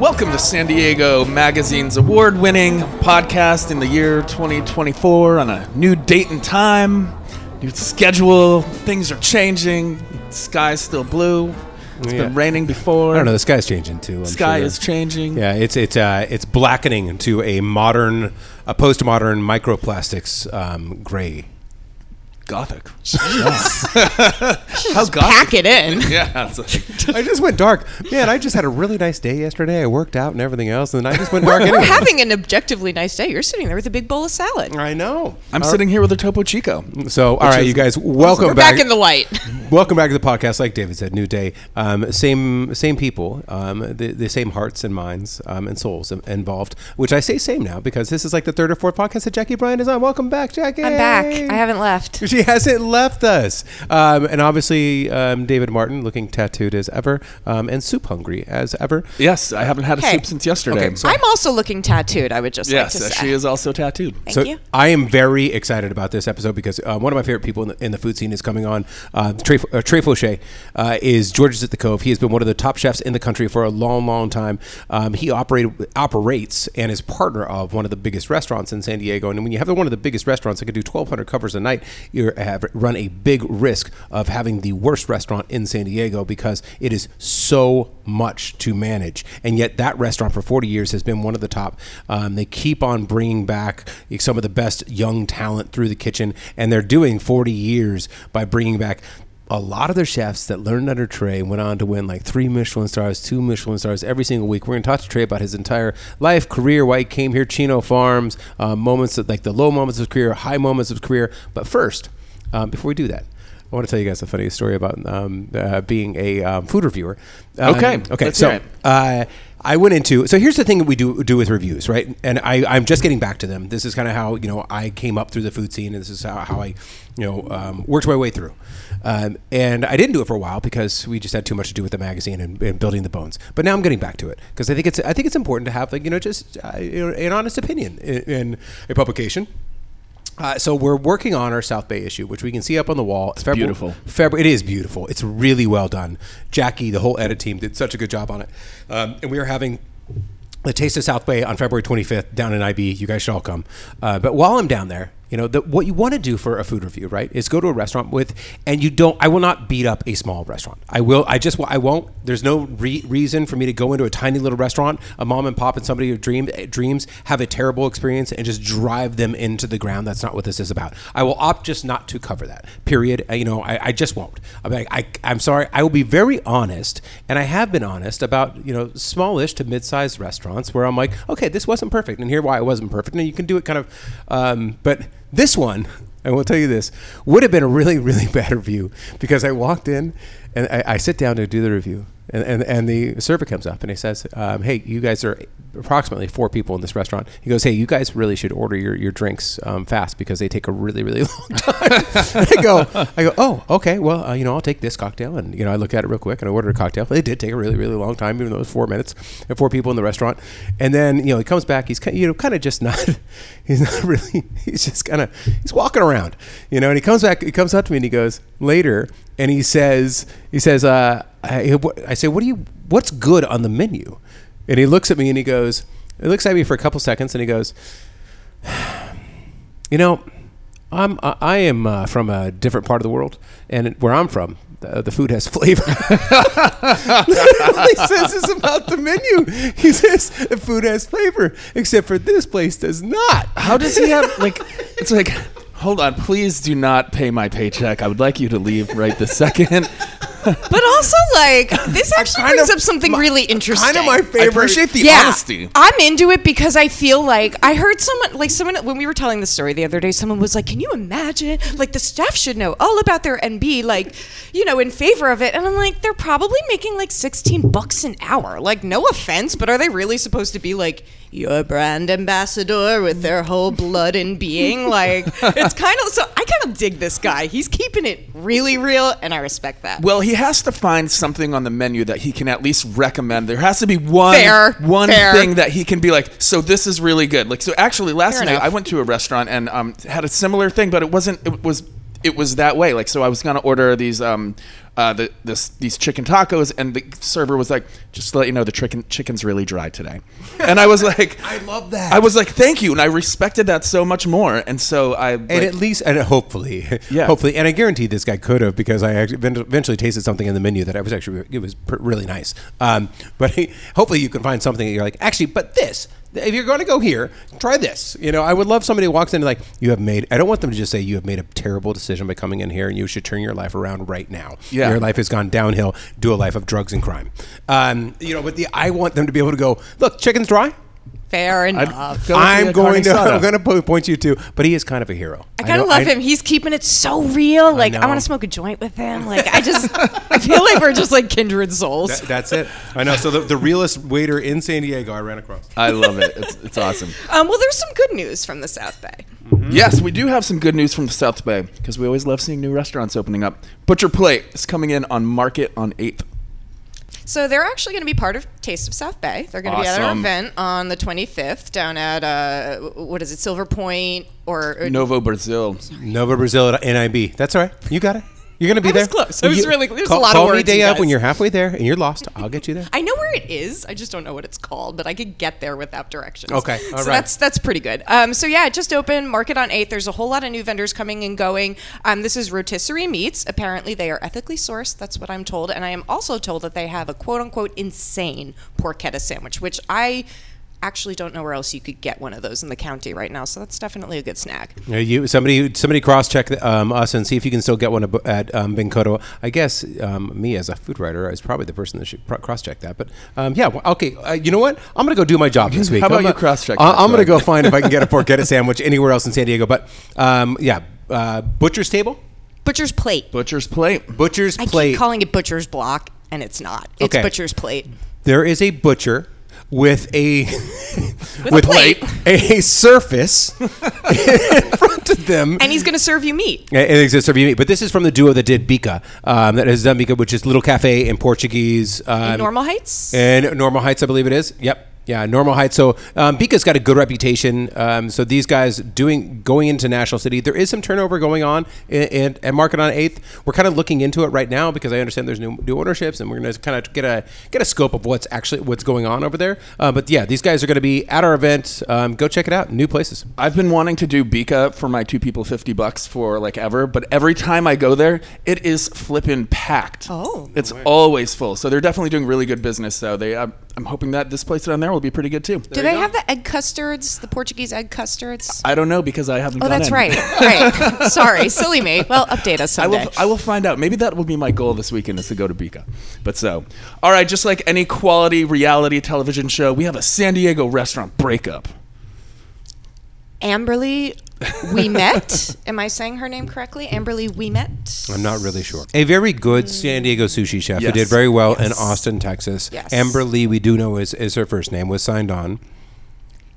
Welcome to San Diego Magazine's award winning podcast in the year 2024 on a new date and time, new schedule. Things are changing. the Sky's still blue. It's Yeah. been raining before. I don't know. The sky's changing too. I'm Sky sure. is changing. Yeah, it's it's uh, it's blackening into a modern, a postmodern microplastics um, gray. Gothic. How gothic. pack it in. Yeah. It's like, I just went dark. Man, I just had a really nice day yesterday. I worked out and everything else, and then I just went dark We're anyway. having an objectively nice day. You're sitting there with a big bowl of salad. I know. I'm sitting here with a Topo Chico. So, all right, is- you guys, welcome We're back. back in the light. welcome back to the podcast. Like David said, new day, um, same same people, um, the, the same hearts and minds um, and souls in- involved. Which I say same now because this is like the third or fourth podcast that Jackie Bryan is on. Welcome back, Jackie. I'm back. I haven't left. She hasn't left us. Um, and obviously, um, David Martin looking tattooed as ever um, and soup hungry as ever. Yes, I haven't had a Hey. soup since yesterday. Okay, so- I'm also looking tattooed. I would just yes, like to say. she is also tattooed. Thank so you. I am very excited about this episode because uh, one of my favorite people in the, in the food scene is coming on. Uh, Trey, uh, Trey Foshee uh, is George's at the Cove. He has been one of the top chefs in the country for a long, long time. Um, he operated, operates and is partner of one of the biggest restaurants in San Diego. And when you have one of the biggest restaurants that can do 1,200 covers a night, you have run a big risk of having the worst restaurant in San Diego because it is so much to manage. And yet, that restaurant for 40 years has been one of the top. Um, they keep on bringing back some of the best young talent through the kitchen, and they're doing 40 years by bringing back a lot of their chefs that learned under Trey went on to win like three Michelin stars, two Michelin stars every single week. We're going to talk to Trey about his entire life, career, why he came here, Chino Farms, uh, moments of, like the low moments of career, high moments of career. But first, um, before we do that, I want to tell you guys a funny story about um, uh, being a um, food reviewer. Um, Okay, okay. so uh, I went into so here's the thing that we do do with reviews, right? And I I'm just getting back to them. This is kind of how you know I came up through the food scene, and this is how, how I you know um, worked my way through. Um, and I didn't do it for a while because we just had too much to do with the magazine and, and building the bones. But now I'm getting back to it because I think it's I think it's important to have like you know just uh, you know, an honest opinion in, in a publication. Uh, so we're working on our South Bay issue, which we can see up on the wall. It's beautiful. February. It is beautiful. It's really well done. Jackie, the whole edit team, did such a good job on it. Um, and we are having the Taste of South Bay on February 25th down in IB. You guys should all come. Uh, but while I'm down there, you know, the, what you want to do for a food review, right, is go to a restaurant with, and you don't. I will not beat up a small restaurant. I will. I just. I won't. There's no re- reason for me to go into a tiny little restaurant, a mom and pop, and somebody who dream, dreams have a terrible experience and just drive them into the ground. That's not what this is about. I will opt just not to cover that. Period. Uh, You know, I, I just won't. I'm like, I, I'm sorry. I will be very honest, and I have been honest about you know smallish to mid-sized restaurants where I'm like, okay, this wasn't perfect, and here why it wasn't perfect, and you can do it kind of, um, but this one. I will tell you this would have been a really, really bad review because I walked in and I, I sit down to do the review, and, and, and the server comes up and he says, um, "Hey, you guys are approximately four people in this restaurant." He goes, "Hey, you guys really should order your, your drinks um, fast because they take a really, really long time." I go, "I go, oh, okay. Well, uh, you know, I'll take this cocktail." And you know, I look at it real quick and I ordered a cocktail. But It did take a really, really long time, even though it was four minutes and four people in the restaurant. And then you know, he comes back. He's you know, kind of just not. He's not really. He's just kind of. He's walking around, you know. And he comes back. He comes up to me and he goes later, and he says, he says, uh, I, I say, what do you? What's good on the menu? And he looks at me and he goes, he looks at me for a couple seconds and he goes, you know, I'm I I am uh, from a different part of the world, and where I'm from, the, the food has flavor. he says this about the menu. He says the food has flavor, except for this place does not. How does he have like? It's like, hold on, please do not pay my paycheck. I would like you to leave right this second. But also, like, this actually kind brings of up something my- really interesting. Kind of my favorite. I appreciate the yeah, honesty. I'm into it because I feel like I heard someone, like someone, when we were telling the story the other day, someone was like, "Can you imagine? Like the staff should know all about their NB, like, you know, in favor of it." And I'm like, they're probably making like 16 bucks an hour. Like, no offense, but are they really supposed to be like your brand ambassador with their whole blood and being? Like, it's kind of so. I kind of dig this guy. He's keeping it really real, and I respect that. Well, he has to find something on the menu that he can at least recommend. There has to be one Fair, one fair. thing that he can be like, so this is really good. Like so actually last Fair night enough. I went to a restaurant and um, had a similar thing, but it wasn't it was it was that way. Like so I was gonna order these um, uh, the, this these chicken tacos, and the server was like, "Just to let you know, the chicken chicken's really dry today." And I was like, I love that. I was like, "Thank you," and I respected that so much more. And so I And like, at least, and hopefully, Yeah. hopefully, and I guarantee this guy could have because I actually eventually tasted something in the menu that I was actually it was really nice. Um, but hopefully, you can find something that you're like, actually, but this. If you're going to go here, try this. You know, I would love somebody who walks in and like, you have made. I don't want them to just say you have made a terrible decision by coming in here, and you should turn your life around right now. Yeah. your life has gone downhill. Do a life of drugs and crime. Um, you know, but the I want them to be able to go. Look, chicken's dry. Fair I'd enough. go I'm going to. I'm going to point you to. But he is kind of a hero. I kind of know- love him. He's keeping it so real. Like I, know. want to smoke a joint with him. Like I just, I feel like we're just like kindred souls. That- that's it. I know. So the, the realest waiter in San Diego, I ran across. I love it. It's, it's awesome. Um, well, there's some good news from the South Bay. Yes, we do have some good news from the South Bay because we always love seeing new restaurants opening up. Butcher Plate is coming in on Market on 8th. So they're actually going to be part of Taste of South Bay. They're going to be at our event on the 25th down at uh, what is it, Silver Point or, or Novo Brazil. Nova Brazil at NIB. That's all right. You got it. You're gonna be I was there. close. I was You- really- there's a call, lot of call me day up when you're halfway there and you're lost. I'll get you there. I know where it is. I just don't know what it's called, but I could get there without directions. Okay, all so right. that's that's pretty good. Um, so yeah, it just opened. Market on eighth. There's a whole lot of new vendors coming and going. Um, this is rotisserie meats. Apparently, they are ethically sourced. That's what I'm told, and I am also told that they have a quote unquote insane porchetta sandwich, which I actually don't know where else you could get one of those in the county right now. So that's definitely a good snack. Uh, You somebody somebody cross check um, us and see if you can still get one at um, Bencotto. I guess um, me as a food writer is probably the person that should cross check that. But um, yeah, well, okay. Uh, you know what? I'm gonna go do my job this week. How about I'm you cross-check I- that, I'm gonna go find if I can get a porchetta sandwich anywhere else in San Diego. But um, yeah, uh, Butcher's Table, Butcher's plate. Butcher's Plate. Butcher's I Plate. keep calling it Butcher's block, and it's not. It's Okay. Butcher's plate. there is a butcher with a a plate. a surface in front of them. And he's going to serve you meat. It exists you meat, but this is from the duo that did Bica, um, that has done Bica, which is Little Cafe in Portuguese. Um, Normal Heights. And Normal Heights, I believe it is. Yep. Yeah, Normal height. So um, Bica's got a good reputation. Um, so these guys doing going into National City, there is some turnover going on and in, at Market on Eighth. We're kind of looking into it right now because I understand there's new, new ownerships, and we're going to kind of get a get a scope of what's actually what's going on over there. Uh, but yeah, these guys are going to be at our event. Um, go check it out. New places. I've been wanting to do Bika for my two people 50 bucks for like ever, but every time I go there, it is flipping packed. Oh. It's always full. So they're definitely doing really good business. So they, I'm, I'm hoping that this place down there will be pretty good too. Do they have the egg custards, the Portuguese egg custards? I don't know because I haven't. Oh, gone that's in. right. Right. Sorry, silly me. Well, update us I will. I will find out. Maybe that will be my goal this weekend is to go to Bica. But so, all right. Just like any quality reality television show, we have a San Diego restaurant breakup. Amberly, we met. Am I saying her name correctly? Amberly, we met. I'm not really sure. A very good San Diego sushi chef who did very well in Yes. Austin, Texas. Yes. Amber Lee, we do know is, is her first name, was signed on.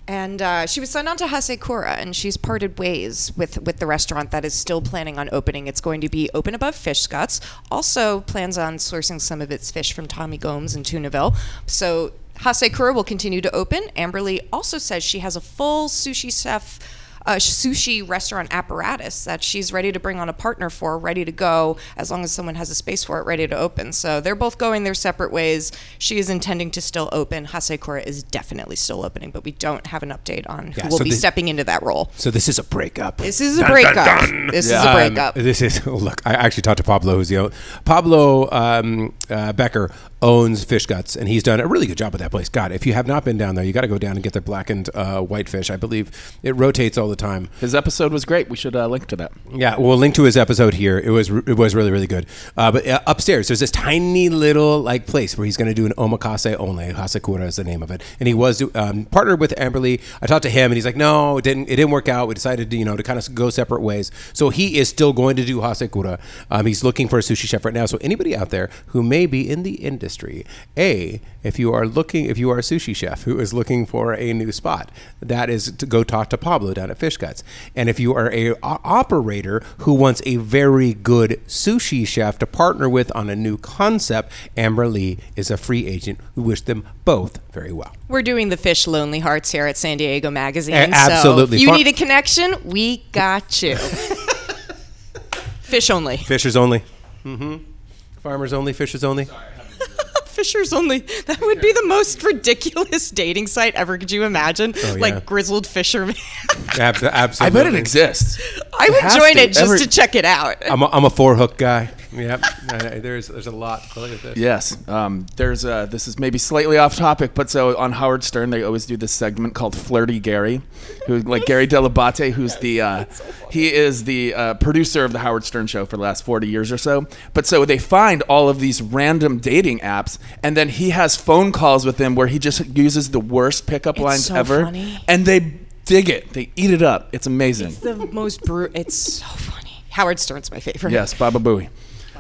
And uh, she was signed on to Hasekura, and she's parted ways with, with the restaurant that is still planning on opening. It's going to be open above Fish Guts. Also plans on sourcing some of its fish from Tommy Gomes in Tunaville. So Hasekura will continue to open. Amberly also says she has a full sushi chef. Uh, sushi restaurant apparatus that she's ready to bring on a partner for, ready to go, as long as someone has a space for it, ready to open. So they're both going their separate ways. She is intending to still open. Hasekura is definitely still opening, but we don't have an update on who Yeah, will so be the- stepping into that role. So this is a breakup. This is a breakup. This is a Um, breakup. this is look. I actually talked to Pablo, who's the own, Pablo um, uh, Becker owns Fish Guts, and he's done a really good job with that place. God, if you have not been down there, you got to go down and get their blackened uh, whitefish. I believe it rotates all the time. His episode was great. We should uh, link to that. Yeah, we'll link to his episode here. It was it was really really good. Uh, but uh, upstairs, there's this tiny little like place where he's going to do an omakase only. Hasekura is the name of it, and he was um, partnered with Amberly. I talked to him, and he's like, "No, it didn't. It didn't work out. We decided to you know to kind of go separate ways." So he is still going to do Hasekura. Um, he's looking for a sushi chef right now. So anybody out there who may be in the industry, a if you are looking, if you are a sushi chef who is looking for a new spot, that is to go talk to Pablo down at Fish Guts. And if you are a o- operator who wants a very good sushi chef to partner with on a new concept, Amber Lee is a free agent. We wish them both very well. We're doing the Fish Lonely Hearts here at San Diego Magazine. A- absolutely. So if you Far- need a connection, we got you. Fish only. Fishers only. Mm-hmm. Farmers only, fishers only. Fishers only. That would be the most ridiculous dating site ever. Could you imagine? Oh, yeah. Like grizzled fisherman. Ab- I bet it exists. I would join to. it just Every- to check it out. I'm a, I'm a four hook guy. Yep. I- I- there's there's a lot. Look at this. Yes. Um, there's uh, this is maybe slightly off topic, but so on Howard Stern they always do this segment called Flirty Gary, who like Gary Dell'Abate, who's the uh, he is the uh, producer of the Howard Stern show for the last 40 years or so. But so they find all of these random dating apps, and then he has phone calls with them where he just uses the worst pickup It's lines so ever, funny. and they dig it. They eat it up. It's amazing. It's the most bru It's so funny. Howard Stern's my favorite. yes, Baba Booey.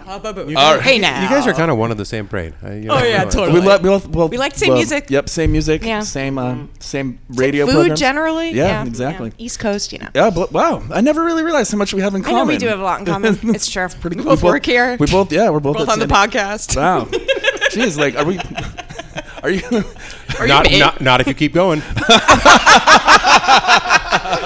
Baba Booey. All right. Hey now. You guys are kind of one of the same brain. I- you Oh, yeah, I know it. totally. We, love, we, both, well, We like the same well, music. Yep, same music. Yeah. Same uh, same radio Food programs. generally. Yeah, exactly. yeah. East Coast, you know. Yeah, but wow, I never really realized how much we have in I common. know we do have a lot in common. It's true. Pretty we cool. both work here. We both, yeah, we're both, both at on the Sandy- podcast. Wow. Jeez, like, are we? Are you? Are you Not, ma- not not if you keep going.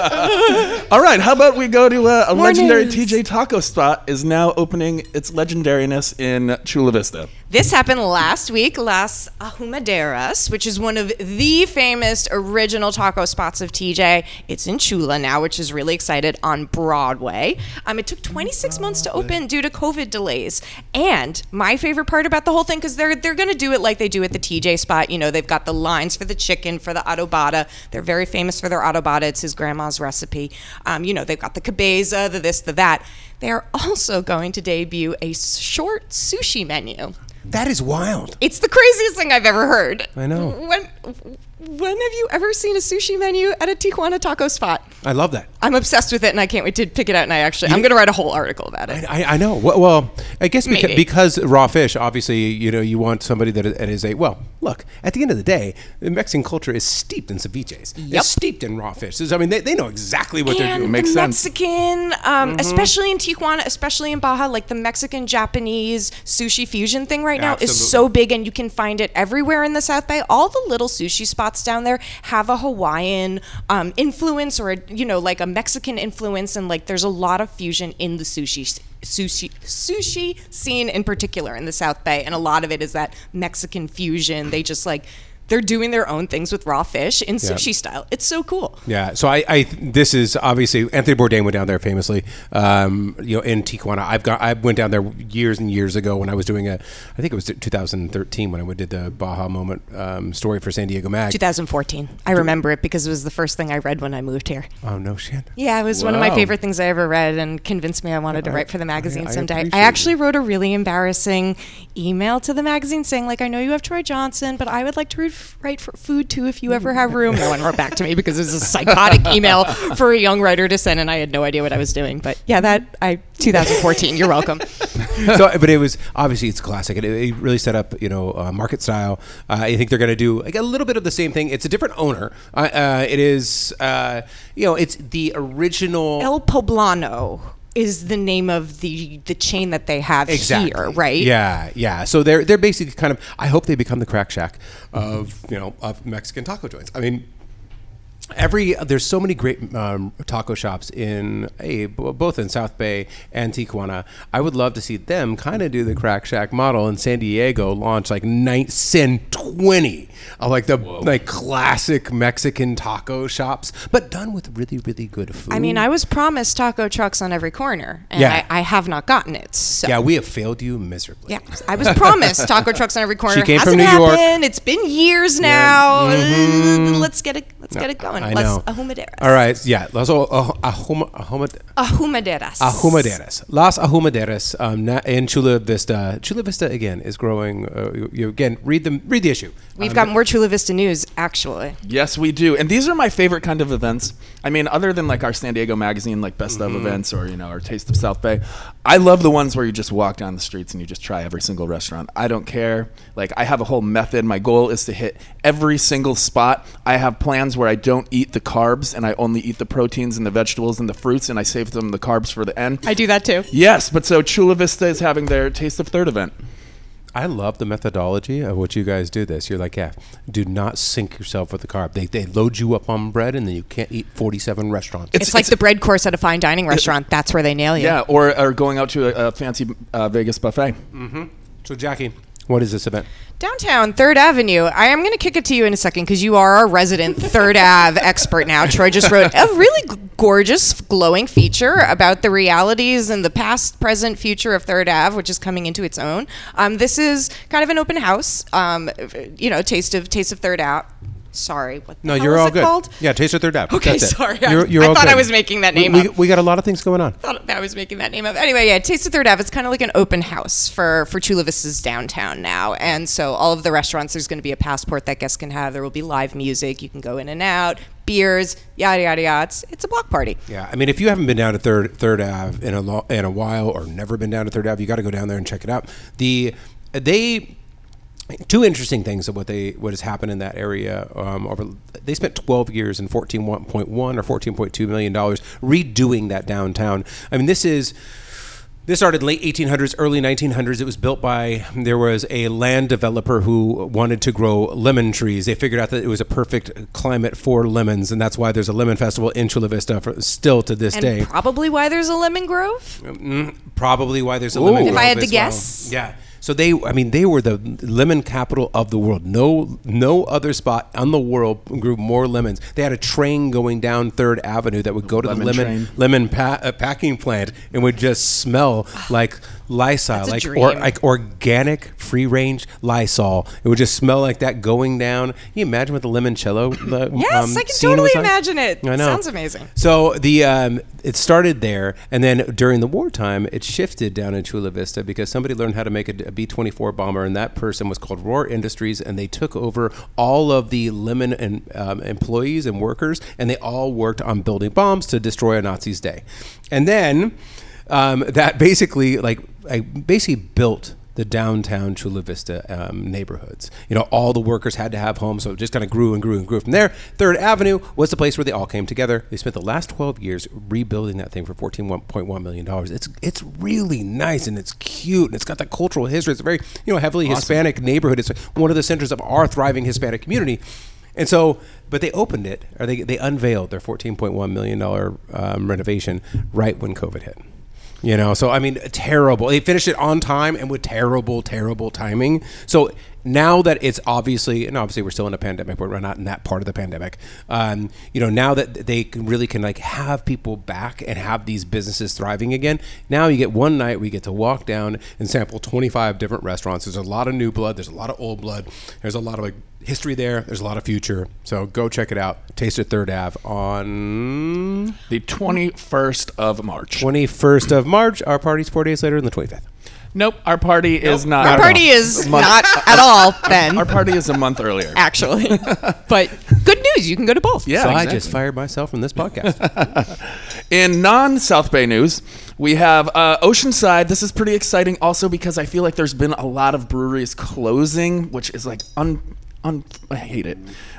All right. How about we go to uh, a legendary. TJ Taco spot is now opening its legendariness in Chula Vista. This happened last week, Las Ahumaderas, which is one of the famous original taco spots of TJ. It's in Chula now, which is really excited on Broadway. Um, it took 26 months to open due to COVID delays. And my favorite part about the whole thing, because they're they're to do it like they do at the TJ spot. You know, they've got the lines for the chicken, for the adobada. They're very famous for their adobada. It's his grandma's recipe. Um, you know, they've got the cabeza, the this, the that. They're also going to debut a short sushi menu. That is wild. It's the craziest thing I've ever heard. I know. When when have you ever seen a sushi menu at a Tijuana taco spot? I love that. I'm obsessed with it, and I can't wait to pick it out. And I actually, I'm going to write a whole article about it. I, I know. Well, well I guess beca- because raw fish, obviously, you know, you want somebody that is a well. Look, at the end of the day, the Mexican culture is steeped in ceviches. Yep. It's steeped in raw fish. I mean, they, they know exactly what they're and doing. Makes the sense. Mexican, um, especially in Tijuana, especially in Baja, like the Mexican Japanese sushi fusion thing right now is so big, and you can find it everywhere in the South Bay. All the little sushi spots down there have a Hawaiian um, influence, or a, you know, like a Mexican influence, and like there's a lot of fusion in the sushi sushi sushi scene in particular in the South Bay, and a lot of it is that Mexican fusion. They just like. They're doing their own things with raw fish in sushi style. It's so cool. Yeah, so I, I this is obviously Anthony Bourdain went down there famously, um, you know, in Tijuana. I've got I went down there years and years ago when I was doing a, I think it was 2013 when I did the Baja Moment um, story for San Diego Mag. 2014. I remember it because it was the first thing I read when I moved here. Oh no shit! Yeah, it was one of my favorite things I ever read and convinced me I wanted to I- write for the magazine I someday. appreciate I actually wrote a really embarrassing email to the magazine saying, like, I know you have Troy Johnson, but I would like to read, write for food too if you ever have room. No one wrote back to me because it was a psychotic email for a young writer to send, and I had no idea what I was doing. But yeah, that I 2014. You're welcome. so, but it was obviously it's classic. It, it really set up, you know, uh, market style. Uh, I think they're going to do like a little bit of the same thing. It's a different owner. Uh, uh, it is, uh, you know, it's the original. El Poblano is the name of the the chain that they have here, right? Yeah, yeah. So they're they're basically kind of. I hope they become the crack shack of you know of Mexican taco joints. I mean. Every there's so many great um, taco shops in a both in South Bay and Tijuana. I would love to see them kind of do the Crack Shack model in San Diego, launch like nine, sin twenty of like the like classic Mexican taco shops, but done with really really good food. I mean, I was promised taco trucks on every corner, and Yeah. I, I have not gotten it. So. yeah, we have failed you miserably. Yeah, I was promised taco trucks on every corner. She came Hasn't from New York. happened. It's been years now. Uh, let's get it. Let's get it going. I let's know. ahumaderas. All right, yeah. Las oh, oh, ahuma, ahuma, Ahumaderas. Ahumaderas. Las Ahumaderas um, na- in Chula Vista. Chula Vista again is growing. Uh, you, you- again, read the read the issue. We've Um, got more Chula Vista news, actually. Yes, we do. And these are my favorite kind of events. I mean, other than like our San Diego magazine, like Best Mm-hmm. of events, or you know, our Taste of South Bay. I love the ones where you just walk down the streets and you just try every single restaurant. I don't care. Like I have a whole method. My goal is to hit every single spot. I have plans where I don't eat the carbs and I only eat the proteins and the vegetables and the fruits, and I save them the carbs for the end. I do that too. Yes, but so Chula Vista is having their Taste of Third event. I love the methodology of what you guys do. This you're like, yeah, do not sink yourself with the carb. They, they load you up on bread, and then you can't eat 47 restaurants. It's, like the bread course at a fine dining restaurant. That's where they nail you. Yeah, or, or going out to a, a fancy uh, Vegas buffet. So, Jackie, what is this event? Downtown, Third Avenue. I am going to kick it to you in a second because you are our resident Third Ave expert now. Troy just wrote a really g- gorgeous, glowing feature about the realities and the past, present, future of Third Ave, which is coming into its own. Um, this is kind of an open house, um, you know, taste of taste of Third Ave. Sorry, what the No, you're is all it good. called? Yeah, Taste of Third Ave. Okay, That's sorry. I- You're, you're I thought I was making that name we, up. we got a lot of things going on. I thought I was making that name up. Anyway, yeah, Taste of Third Ave. It's kind of like an open house for for Chula Vista's downtown now, and so all of the restaurants. There's going to be a passport that guests can have. There will be live music. You can go in and out, beers, yada yada yada. It's, it's a block party. Yeah, I mean, if you haven't been down to Third Third Ave in a lo- in a while, or never been down to Third Ave, you got to go down there and check it out. The they two interesting things of what they what has happened in that area. Um, over they spent 12 years and 14.1 or 14.2 million dollars redoing that downtown. I mean, this is. This started late 1800s, early 1900s. It was built by there was a land developer who wanted to grow lemon trees. They figured out that it was a perfect climate for lemons, and that's why there's a lemon festival in Chula Vista for, still to this And day. probably why there's a lemon grove. Probably why there's a lemon. If I grove had to well. guess. yeah. So they, I mean, they were the lemon capital of the world. No, no other spot on the world grew more lemons. They had a train going down Third Avenue that would go to Lemon the lemon train. lemon pa- uh, packing plant and would just smell like Lysol, like or like organic free range Lysol. It would just smell like that going down. Can you imagine what the limoncello? The, Yes, um, I can totally like? imagine it. I know. Sounds amazing. So the um, it started there, and then during the wartime, it shifted down in Chula Vista because somebody learned how to make a, B twenty four bomber, and that person was called Rohr Industries, and they took over all of the Lemon and um, employees and workers, and they all worked on building bombs to destroy a Nazi's day, and then um, that basically like I basically built the downtown Chula Vista um, neighborhoods. You know, all the workers had to have homes, so it just kind of grew and grew and grew from there. Third Avenue was the place where they all came together. They spent the last 12 years rebuilding that thing for 14.1 million dollars. It's it's really nice and it's cute and it's got that cultural history. It's a very you know heavily Hispanic neighborhood. It's one of the centers of our thriving Hispanic community. And so, but they opened it, or they, they unveiled their $14.1 million um, renovation right when COVID hit. You know, so I mean, terrible. They finished it on time and with terrible, terrible timing. So now that it's obviously, and obviously we're still in a pandemic, but we're not in that part of the pandemic. Um, you know, now that they can really can like have people back and have these businesses thriving again. Now you get one night we get to walk down and sample 25 different restaurants. There's a lot of new blood. There's a lot of old blood. There's a lot of like history there. There's a lot of future. So go check it out. Taste at Third Ave on The 21st of March. 21st of March. Our party's four days later than the 25th. Nope, our party is not. Our party is Month- not at all then. Our party is a month earlier. actually, but good news. You can go to both. Yeah, so I just fired myself from this podcast. In non South Bay news, we have uh, Oceanside. This is pretty exciting also because I feel like there's been a lot of breweries closing, which is like un. Un I hate it.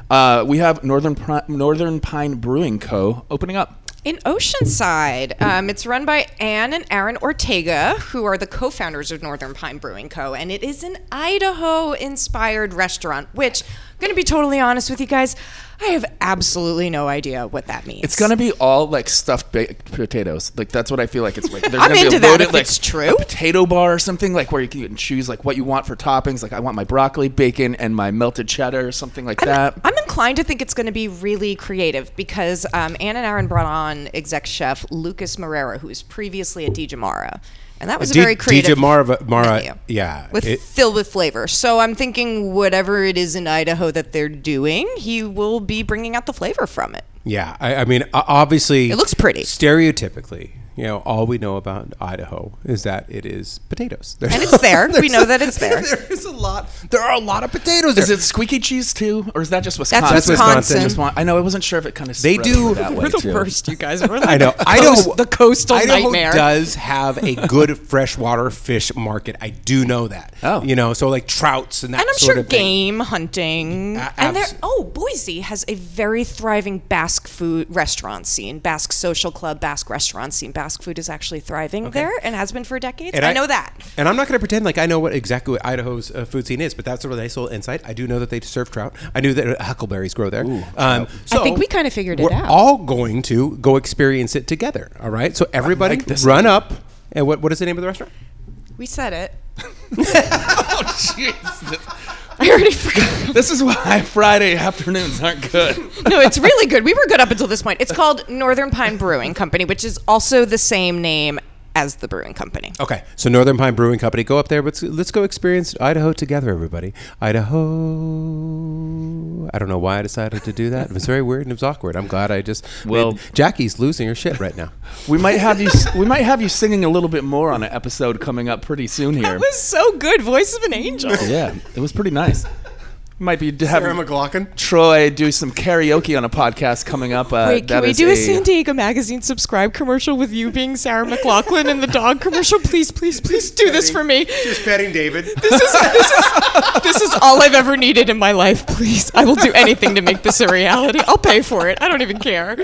Uh, we have Northern Pri- Northern Pine Brewing Co. opening up. In Oceanside, um, it's run by Anne and Aaron Ortega, who are the co founders of Northern Pine Brewing Co. And it is an Idaho inspired restaurant, which, I'm going to be totally honest with you guys, I have absolutely no idea what that means. It's gonna be all like stuffed baked potatoes. Like that's what I feel like it's like. There's I'm gonna be into a that loaded, if like, it's true. A potato bar or something like where you can choose like what you want for toppings. Like I want my broccoli, bacon, and my melted cheddar or something like that. I'm inclined to think it's going to be really creative because um, Anne and Aaron brought on exec chef Lucas Morera, who was previously at DiGiamara. And that was D- very creative DiGiamara- Mara- yeah, with it- filled with flavor. So I'm thinking whatever it is in Idaho that they're doing, he will be bringing out the flavor from it. Yeah, I, I mean, obviously, It looks pretty. Stereotypically, you know, all we know about Idaho is that it is potatoes. There's- And it's there. We know a- that it's there. There is a lot. There are a lot of potatoes. There. Is it squeaky cheese too, or is that just Wisconsin? That's Wisconsin. Just want- I know. I wasn't sure if it kind of. They do- that way We're the too. worst, you guys. We're like I know. the Idaho, coast- the coastal Idaho nightmare. does have a good freshwater fish market. I do know that. Oh. you know, so like trouts and that. And I'm sort sure of thing. game hunting. A- and there, oh, Boise has a very thriving Basque food restaurant scene, Basque social club, Basque restaurant scene. Basque food is actually thriving there and has been for decades. And I, know that. And I'm not going to pretend like I know what exactly what Idaho's uh, food scene is, but that's a really nice little insight. I do know that they serve trout. I knew that huckleberries grow there. um, so I think we kind of figured it we're out. all going to go experience it together. All right. So everybody like this run up. And what what is the name of the restaurant? We said it. Oh jeez. I already forgot. This is why Friday afternoons aren't good. No, it's really good. We were good up until this point. It's called Northern Pine Brewing Company, which is also the same name as the brewing company. Okay, so Northern Pine Brewing Company, go up there. Let's let's go experience Idaho together, everybody. Idaho. I don't know why I decided to do that. It was very weird and it was awkward. I'm glad I just. Well- made- Jackie's losing her shit right now. We might have you. We might have you singing a little bit more on an episode coming up pretty soon here. That was so good. Voice of an angel. yeah, it was pretty nice. Might be having McLachlan. Troy do some karaoke on a podcast coming up. Uh, Wait, that can we do a, San Diego Magazine subscribe commercial with you being Sarah McLachlan and the dog commercial? Please, please, please do this for me. Just petting David. This is, this is this is all I've ever needed in my life. Please, I will do anything to make this a reality. I'll pay for it. I don't even care.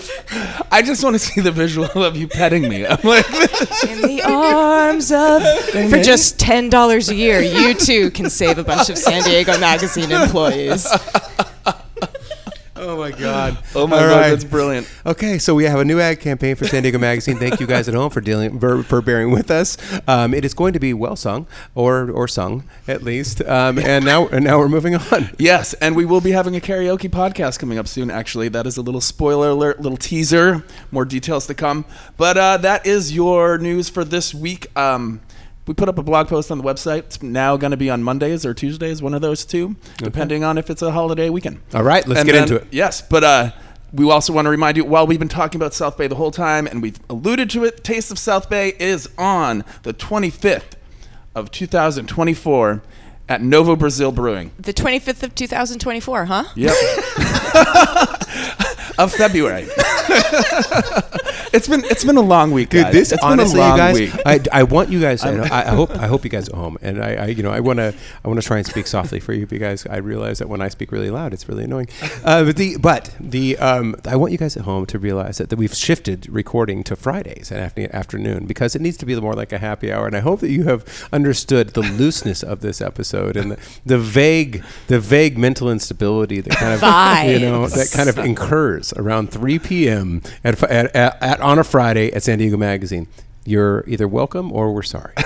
I just want to see the visual of you petting me. I'm like, In the arms of for just ten dollars a year, you too can save a bunch of San Diego Magazine employees. Oh my God. oh my All god, right. that's brilliant. Okay, so we have a new ad campaign for San Diego Magazine. Thank you guys at home for dealing for, for bearing with us. Um, it is going to be well sung or or sung at least. Um, and now and now we're moving on. Yes, and we will be having a karaoke podcast coming up soon. Actually, that is a little spoiler alert, little teaser. More details to come. But uh, that is your news for this week. Um, we put up a blog post on the website. It's now going to be on Mondays or Tuesdays, one of those two, depending on if it's a holiday weekend. All right, let's And get then- into it. Yes, but uh, we also want to remind you while we've been talking about South Bay the whole time, and we've alluded to it, Taste of South Bay is on the 25th of 2024 at Novo Brazil Brewing. The twenty fifth of two thousand twenty four, huh? Yep. of February. it's been it's been a long week, Dude, guys. this it's honestly, been a long you guys, week. I, I want you guys. I, know- I, I hope I hope you guys at home, and I, I you know I want to I want to try and speak softly for you because I realize that when I speak really loud, it's really annoying. Uh, but the but the um, I want you guys at home to realize that, that we've shifted recording to Fridays and after, afternoon because it needs to be more like a happy hour, and I hope that you have understood the looseness of this episode and the, the vague the vague mental instability that kind of you know that kind of incurs around 3 p.m. At, at, at, at on a Friday at San Diego Magazine. You're either welcome or we're sorry.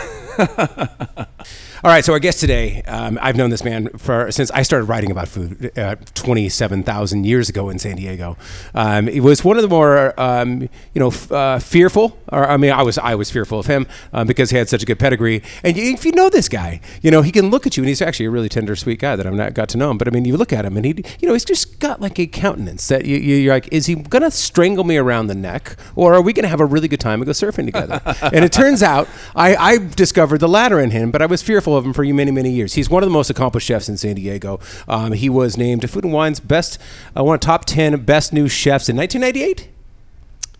All right, so our guest today, um, I've known this man for since I started writing about food uh, 27,000 years ago in San Diego. Um, he was one of the more, um, you know, f- uh, fearful, or I mean, I was I was fearful of him um, because he had such a good pedigree. And if you know this guy, you know, he can look at you, and he's actually a really tender, sweet guy that I've not got to know him. But I mean, you look at him, and he, you know, he's just got like a countenance that you, you, you're like, is he gonna strangle me around the neck, or are we gonna have a really good time and go surfing together? and it turns out I, I discovered the latter in him, but I was fearful of him for you many, many years. He's one of the most accomplished chefs in San Diego. Um, he was named Food and Wine's best, uh, one of top 10 best new chefs in 1998.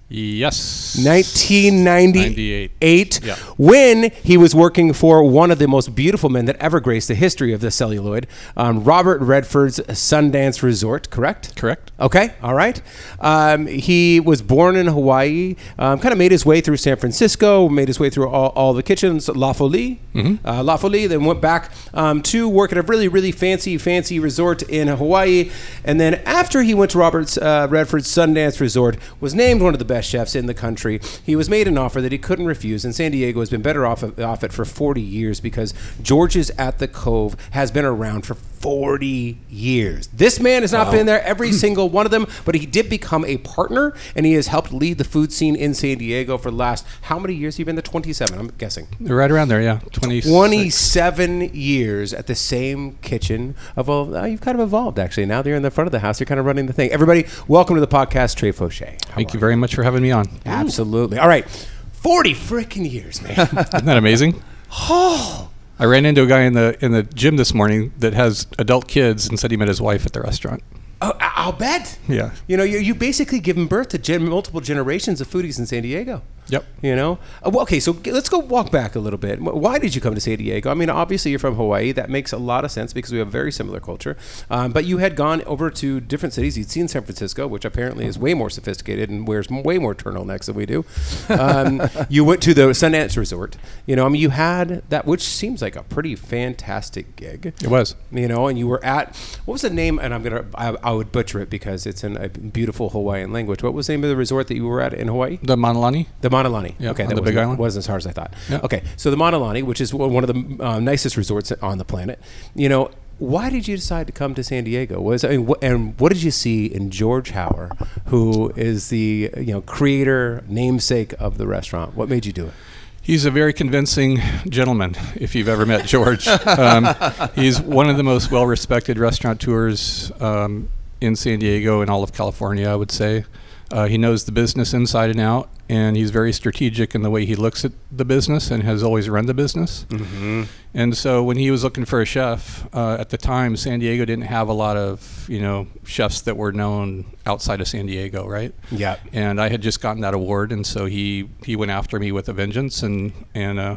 Yes. 1998 98. Yeah. when he was working for one of the most beautiful men that ever graced the history of the celluloid, um, Robert Redford's Sundance Resort, correct? Correct. Okay, all right. Um, he was born in Hawaii, um, kind of made his way through San Francisco, made his way through all, all the kitchens, La Folie, uh, La Folie, then went back um, to work at a really, really fancy, fancy resort in Hawaii. And then after he went to Robert uh, Redford's Sundance Resort, was named one of the best chefs in the country. He was made an offer that he couldn't refuse, and San Diego has been better off, off it for 40 years because George's at the Cove has been around for 40 years. This man has not been there every single one of them, but he did become a partner and he has helped lead the food scene in San Diego for the last how many years? Have you been there? 27, I'm guessing. Right around there, yeah. 26. 27 years at the same kitchen. Of all, uh, you've kind of evolved actually. Now that you're in the front of the house, you're kind of running the thing. Everybody, welcome to the podcast, Trey Foshee. Thank are you very much for having me on. Absolutely. All right. 40 freaking years, man. Isn't that amazing? I ran into a guy in the in the gym this morning that has adult kids and said he met his wife at the restaurant. oh, I'll bet. Yeah. You know, you you basically given birth to gen- multiple generations of foodies in San Diego. Yep. You know, Uh, okay, so let's go walk back a little bit. Why did you come to San Diego? I mean, obviously you're from Hawaii. That makes a lot of sense because we have a very similar culture. Um, but you had gone over to different cities. You'd seen San Francisco, which apparently is way more sophisticated and wears way more turtlenex than we do. Um, you went to the Sundance Resort. You know, I mean, you had that, which seems like a pretty fantastic gig It was. you know, and you were at what was the name? And I'm gonna I, I would butcher it because it's in a beautiful Hawaiian language. What was the name of the resort that you were at in Hawaii? The Mauna Lani? The Mauna Lani. Yeah, okay, that the Big Island. wasn't as hard as I thought. Yeah. Okay, so the Mauna Lani, which is one of the uh, nicest resorts on the planet, you know. Why did you decide to come to San Diego? Was I mean, wh- and what did you see in George Hauer, who is the you know creator namesake of the restaurant? What made you do it? He's a very convincing gentleman, if you've ever met George. um, he's one of the most well respected restaurateurs um, in San Diego and all of California, I would say. Uh, he knows the business inside and out, and he's very strategic in the way he looks at the business and has always run the business. Mm-hmm. And so when he was looking for a chef uh, at the time, San Diego didn't have a lot of you know chefs that were known outside of San Diego, right? Yeah. And I had just gotten that award, and so he he went after me with a vengeance and and uh,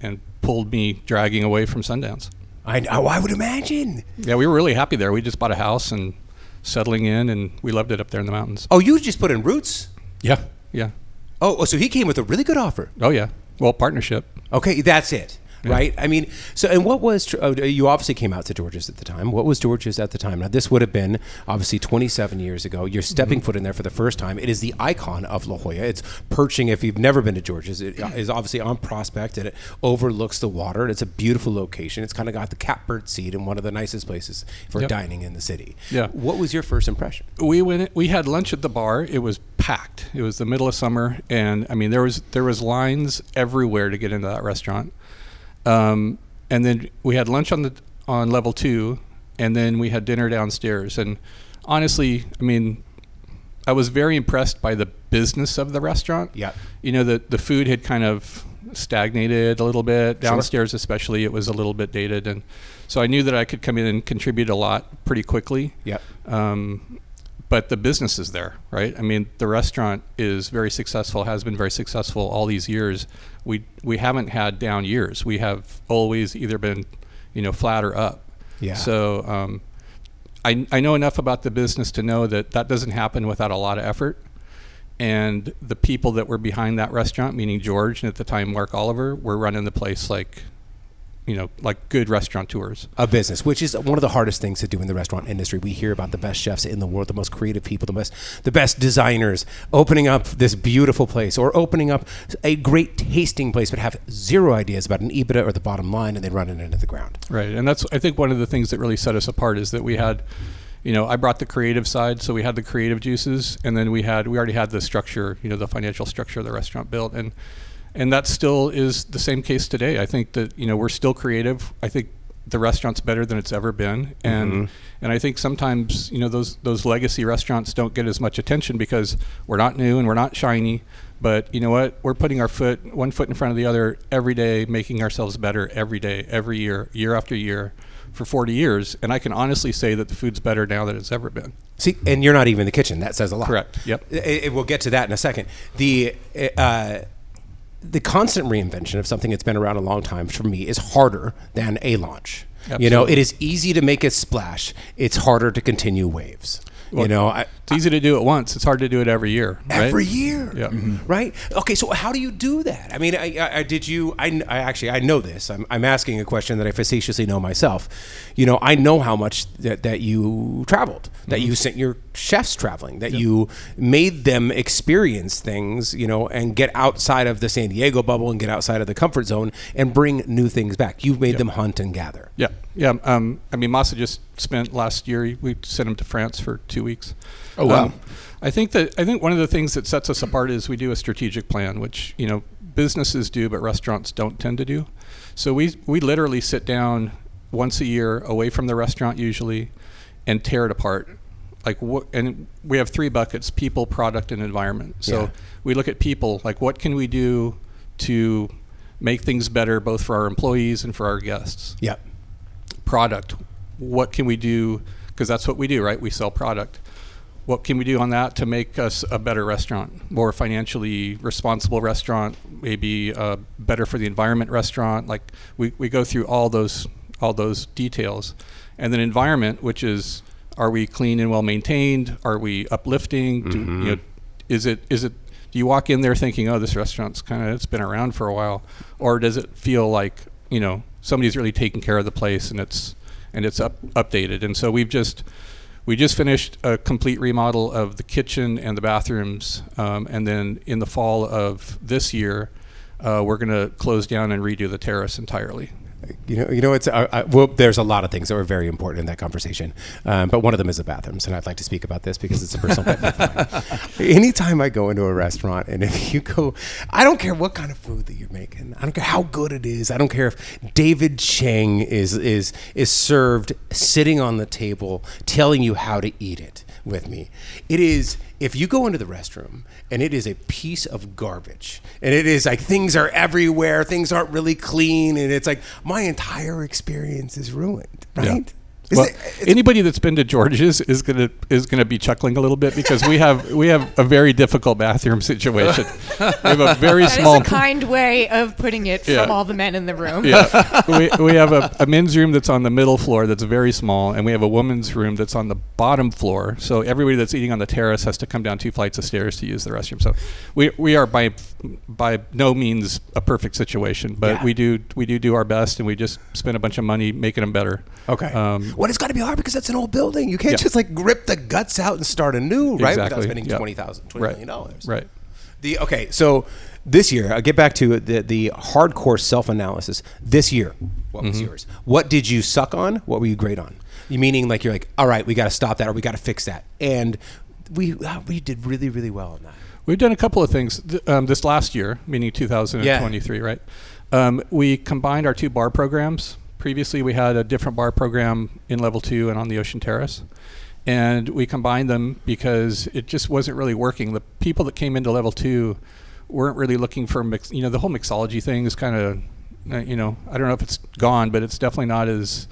and pulled me dragging away from Sundance. I, oh, I would imagine. Yeah, we were really happy there. We just bought a house and settling in, and we loved it up there in the mountains. Oh, you just put in roots. Yeah, yeah. Oh, oh, so he came with a really good offer. Oh yeah. Well, partnership. Okay, that's it. Right. I mean, so and what was oh, you obviously came out to George's at the time. What was George's at the time? Now this would have been obviously 27 years ago. You're stepping mm-hmm. foot in there for the first time. It is the icon of La Jolla. It's perching. If you've never been to George's, it uh, is obviously on Prospect and it overlooks the water. And it's a beautiful location. It's kind of got the catbird seat and one of the nicest places for Yep. dining in the city. Yeah. What was your first impression? we went we had lunch at the bar it was packed it was the middle of summer and i mean there was there was lines everywhere to get into that restaurant um, and then we had lunch on the on level two and then we had dinner downstairs. And honestly i mean i was very impressed by the business of the restaurant. Yeah, you know the the food had kind of stagnated a little bit. Downstairs especially it was a little bit dated. And so i knew that i could come in and contribute a lot pretty quickly. Yeah, um, but the business is there, right? I mean, the restaurant is very successful, has been very successful all these years. We we haven't had down years. We have always either been, you know, flat or up. Yeah. So um, I I know enough about the business to know that that doesn't happen without a lot of effort. And the people that were behind that restaurant, meaning George and at the time Mark Oliver, were running the place like, you know, like good restaurateurs. a business, which is one of the hardest things to do in the restaurant industry. We hear about the best chefs in the world, the most creative people, the best, the best designers opening up this beautiful place or opening up a great tasting place, but have zero ideas about an EBITDA or the bottom line, and they run it into the ground. Right, and that's I think one of the things that really set us apart is that we had, you know, I brought the creative side, so we had the creative juices, and then we had we already had the structure, you know, the financial structure of the restaurant built, and and that still is the same case today. I think that you know we're still creative. I think the restaurant's better than it's ever been, and and I think sometimes you know those those legacy restaurants don't get as much attention because we're not new and we're not shiny. But you know what? We're putting our foot one foot in front of the other every day, making ourselves better every day, every year, year after year, for 40 years. And I can honestly say that the food's better now than it's ever been. See, and you're not even in the kitchen. That says a lot. Correct. Yep. I- I- we'll get to that in a second. The uh, the constant reinvention of something that's been around a long time for me is harder than a launch. You know, it is easy to make a splash. It's harder to continue waves. you know, I, It's easy to do it once. It's hard to do it every year. Right? every year. Yeah. Right. Okay. So how do you do that? I mean, I, I, I did you? I, I actually I know this. I'm, I'm asking a question that I facetiously know myself. You know, I know how much that, that you traveled, that you sent your chefs traveling, that you made them experience things. You know, and get outside of the San Diego bubble and get outside of the comfort zone and bring new things back. You've made them hunt and gather. Yeah, yeah. Um, I mean, Masa just spent last year. We sent him to France for two weeks. Oh, wow. Um, I think that I think one of the things that sets us apart is we do a strategic plan, which you know businesses do, but restaurants don't tend to do. So we we literally sit down once a year, away from the restaurant usually, and tear it apart. Like what? And we have three buckets: people, product, and environment. So Yeah. we look at people. Like what can we do to make things better, both for our employees and for our guests Yep. product. What can we do? Because that's what we do, right? We sell product. What can we do on that to make us a better restaurant, more financially responsible restaurant, maybe uh, better for the environment restaurant? Like we, we go through all those all those details, and then environment, which is are we clean and well maintained? Are we uplifting? Do, you know, is it is it do you walk in there thinking, oh, this restaurant's kind of it's been around for a while, or does it feel like you know somebody's really taking care of the place and it's and it's up, updated? And so we've just we just finished a complete remodel of the kitchen and the bathrooms, um, and then in the fall of this year, uh, we're going to close down and redo the terrace entirely. You know, you know, it's uh, uh, well. There's a lot of things that were very important in that conversation, um, but one of them is the bathrooms, and I'd like to speak about this because it's a personal pet peeve. Anytime I go into a restaurant, and if you go, I don't care what kind of food that you're making. I don't care how good it is. I don't care if David Chang is is is served sitting on the table telling you how to eat it with me. It is if you go into the restroom and it is a piece of garbage and it is like things are everywhere, things aren't really clean, and it's like my entire experience is ruined, right? Is Well, it- anybody that's been to George's is gonna is gonna be chuckling a little bit because we have we have a very difficult bathroom situation. we have a very That is small a kind way of putting it Yeah. from all the men in the room. yeah. we, we have a, a men's room that's on the middle floor that's very small, and we have a women's room that's on the bottom floor. So everybody that's eating on the terrace has to come down two flights of stairs to use the restroom. So we, we are by by no means a perfect situation, but Yeah. we do we do do our best, and we just spend a bunch of money making them better. Okay. Um, well, it's got to be hard because that's an old building. You can't Yeah. just like rip the guts out and start anew, right? Without Exactly. spending Yeah. twenty thousand, twenty Right. million dollars. Right. The okay, so this year, I get back to the the hardcore self analysis. This year, what was Mm-hmm. yours? What did you suck on? What were you great on? You meaning like you're like, all right, we got to stop that or we got to fix that, and we uh, we did really really well on that. We've done a couple of things um, this last year, meaning 2023, right? Um, we combined our two bar programs. Previously, we had a different bar program in level two and on the Ocean Terrace. And we combined them because it just wasn't really working. The people that came into level two weren't really looking for mix. You know, the whole mixology thing is kind of, uh, you know, I don't know if it's gone, but it's definitely not as,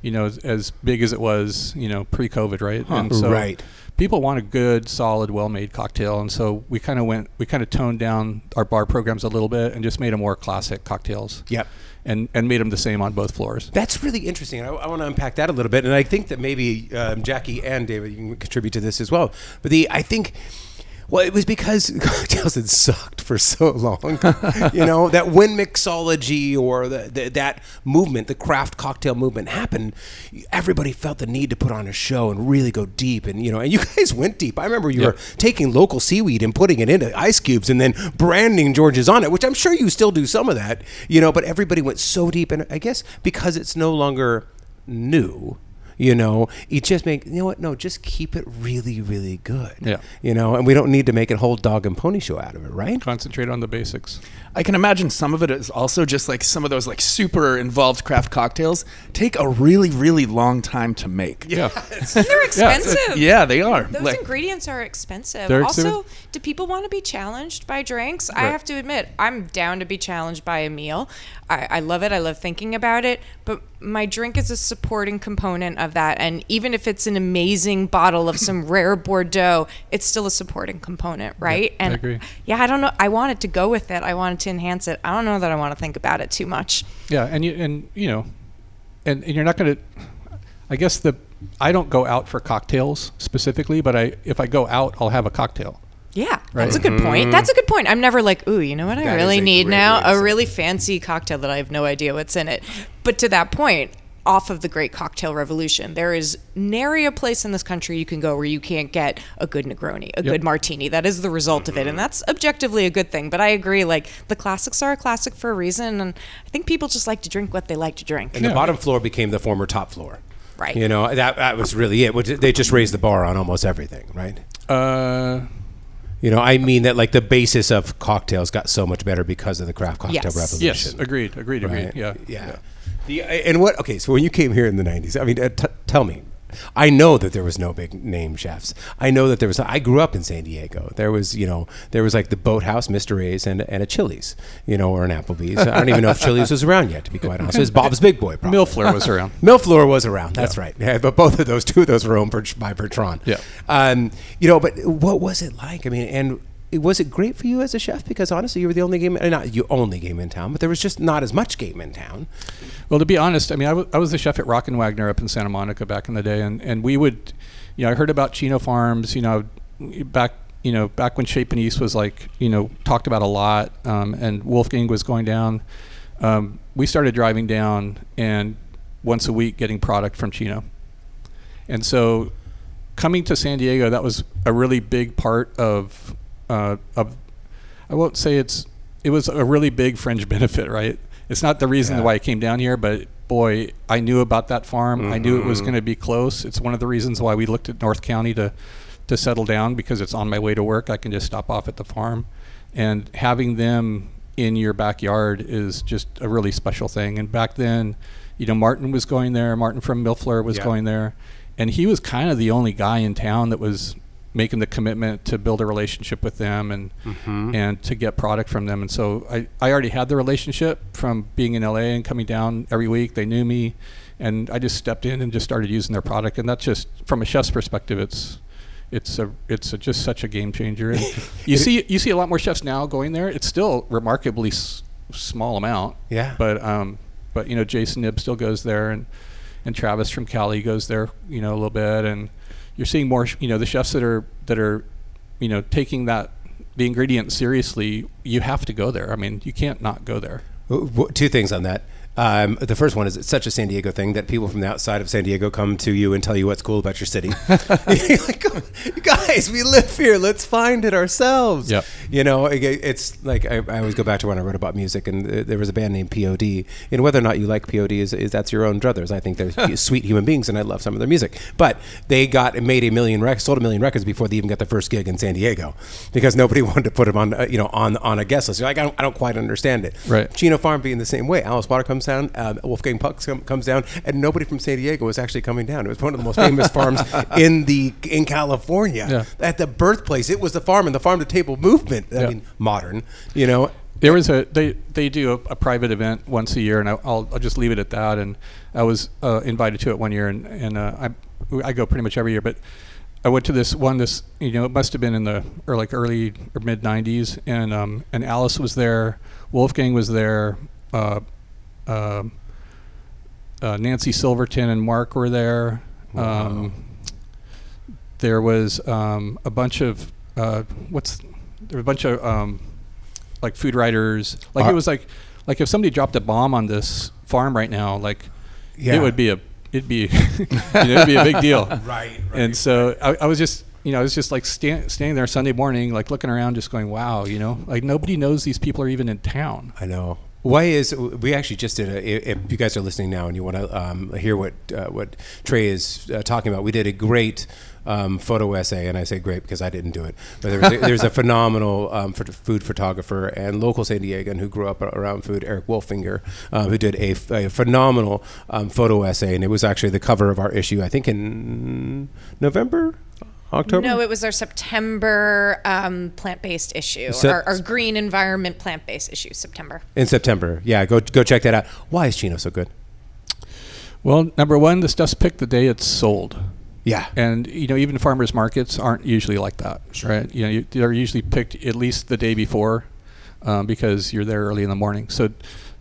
you know, as, as big as it was, you know, pre-COVID, right? And so Right. people want a good, solid, well-made cocktail, and so we kind of went, we kind of toned down our bar programs a little bit and just made them more classic cocktails. Yep. And and made them the same on both floors. That's really interesting. I, I want to unpack that a little bit, and I think that maybe um, Jackie and David you can contribute to this as well. But the I think. Well, it was because cocktails had sucked for so long. you know, that when mixology or the, the, that movement, the craft cocktail movement happened, everybody felt the need to put on a show and really go deep. And, you know, and you guys went deep. I remember you Yeah. were taking local seaweed and putting it into ice cubes and then branding George's on it, which I'm sure you still do some of that, you know, but everybody went so deep. And I guess because it's no longer new, you know, you just make, you know what? No, just keep it really, really good. Yeah. You know, and we don't need to make a whole dog and pony show out of it, right? Concentrate on the basics. I can imagine some of it is also just like some of those like super involved craft cocktails take a really really long time to make. Yeah. They're expensive. Yeah, they are. Those Like- ingredients are expensive. They're also, expensive. do people want to be challenged by drinks? I have to admit, I'm down to be challenged by a meal. I, I love it. I love thinking about it. But my drink is a supporting component of that. And even if it's an amazing bottle of some rare Bordeaux, it's still a supporting component, right? and agree. yeah, I don't know. I want it to go with it. I want it to enhance it. I don't know that I want to think about it too much. Yeah, and you and you know, and, and you're not going to. I guess the I don't go out for cocktails specifically, but I if I go out, I'll have a cocktail. Yeah, Right. that's a good point. Mm-hmm. That's a good point. I'm never like, ooh, you know what I That is really need now? way A really fancy cocktail that I have no idea what's in it. But to that point, off of the great cocktail revolution, there is nary a place in this country you can go where you can't get a good Negroni, a good martini. That is the result of it, and that's objectively a good thing. But I agree, like the classics are a classic for a reason, and I think people just like to drink what they like to drink. And the bottom floor became the former top floor. Right. You know, that, that was really it. Which They just raised the bar on almost everything, right? Uh, You know, I mean that like the basis of cocktails got so much better because of the craft cocktail Yes. revolution. yes, agreed, agreed, agreed. Right. Yeah, yeah. The, and what? Okay, so when you came here in the '90s, I mean, uh, t- tell me. I know that there was no big name chefs. I know that there was. I grew up in San Diego. There was, you know, there was like the Boathouse, Mr. A's, and, and a Chili's, you know, or an Applebee's. I don't even know if Chili's was around yet, to be quite honest. It was Bob's Big Boy. Probably. Mille Fleurs was around. Mille Fleurs was around. That's Yeah. right. Yeah, but both of those, two of those were owned by Bertrand. Yeah. Um, you know, but what was it like? I mean, and was it great for you as a chef? Because honestly, you were the only game, uh, not you only game in town, but there was just not as much game in town. Well, to be honest, I mean, I wa- I was the chef at Rockenwagner up in Santa Monica back in the day, and, and we would, you know, I heard about Chino Farms, you know, back, you know, back when Chez Panisse was like, you know, talked about a lot, um, and Wolfgang was going down. Um, we started driving down and once a week getting product from Chino, and so coming to San Diego, that was a really big part of uh, of. I won't say it's. It was a really big fringe benefit, right? It's not the reason Yeah. why I came down here, but boy, I knew about that farm. I knew it was Mm-hmm. going to be close. It's one of the reasons why we looked at North County to to settle down because it's on my way to work. I can just stop off at the farm, and having them in your backyard is just a really special thing. And back then, you know, Martin was going there. Martin from Mille Fleurs was Yeah. going there, and he was kind of the only guy in town that was making the commitment to build a relationship with them and Mm-hmm. and to get product from them. And so I, I already had the relationship from being in LA and coming down every week. They knew me, and I just stepped in and just started using their product. And that's just from a chef's perspective, it's it's a it's a, just such a game changer. And you see you see a lot more chefs now going there. It's still remarkably s- small amount. Yeah. But um, but you know Jason Knibb still goes there, and and Travis from Callie goes there, you know, a little bit, and you're seeing more, you know, the chefs that are that are, you know, taking that the ingredient seriously. You have to go there. I mean, you can't not go there. Two things on that. Um, the first one is it's such a San Diego thing that people from the outside of San Diego come to you and tell you what's cool about your city. You're like, "Come- guys, we live here. Let's find it ourselves. Yep. You know, it- it's like I, I always go back to when I wrote about music, and there was a band named POD. And whether or not you like POD is, is that's your own druthers. I think they're sweet human beings, and I love some of their music. But they got made a million records, sold a million records before they even got their first gig in San Diego, because nobody wanted to put them on, uh, you know, on on a guest list. You're like, I don't, I don't quite understand it. Right. Chino Farm being the same way. Alice Water comes down, um, Wolfgang Puck com- comes down, and nobody from San Diego was actually coming down. It was one of the most famous farms in the in California. Yeah. At the birthplace, it was the farm and the farm to table movement. I Yeah. mean, modern. You know. There was a they they do a, a private event once a year, and I, I'll I'll just leave it at that. And I was uh, invited to it one year, and and uh, I I go pretty much every year, but. I went to this one. This you know it must have been in the or like early or mid '90s, and um, and Alice was there, Wolfgang was there, uh, um uh, Nancy Silverton and Mark were there. Um, there was um, a bunch of uh, what's there were a bunch of um, like food writers. Like it was like like if somebody dropped a bomb on this farm right now, like Yeah. it would be a it'd be you know, it'd be a big deal. Right. And so I, I was just you know I was just like stand, standing there Sunday morning, like looking around, just going, wow, you know, like nobody knows these people are even in town. I know. Why is we actually just did a? If you guys are listening now and you want to um, hear what uh, what Trey is uh, talking about, we did a great um, photo essay, and I say great because I didn't do it. But there was a, there's a phenomenal um, food photographer and local San Diegan who grew up around food, Eric Wolfinger, um, who did a, a phenomenal um, photo essay, and it was actually the cover of our issue. I think in November, October. No, it was our September um, plant-based issue, Sep- our, our green environment plant-based issue, September. in September. Yeah, go go check that out. Why is Chino so good? Well, number one, the stuff's picked the day it's sold. Yeah. And you know, even farmers markets aren't usually like that, right? You know, you, they're usually picked at least the day before, um, because you're there early in the morning. So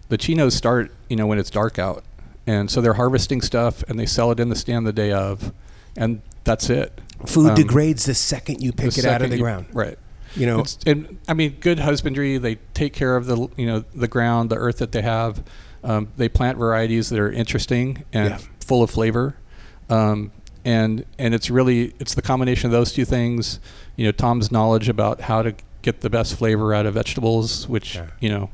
the chinos start, you know, when it's dark out, and so they're harvesting stuff and they sell it in the stand the day of, and that's it. Food Um, degrades the second you pick it out of the you- ground. right? You know, It's, and I mean, good husbandry. They take care of the you know the ground, the earth that they have. Um, they plant varieties that are interesting and Yeah. full of flavor. Um, and and it's really it's the combination of those two things. You know, Tom's knowledge about how to get the best flavor out of vegetables, which Yeah. you know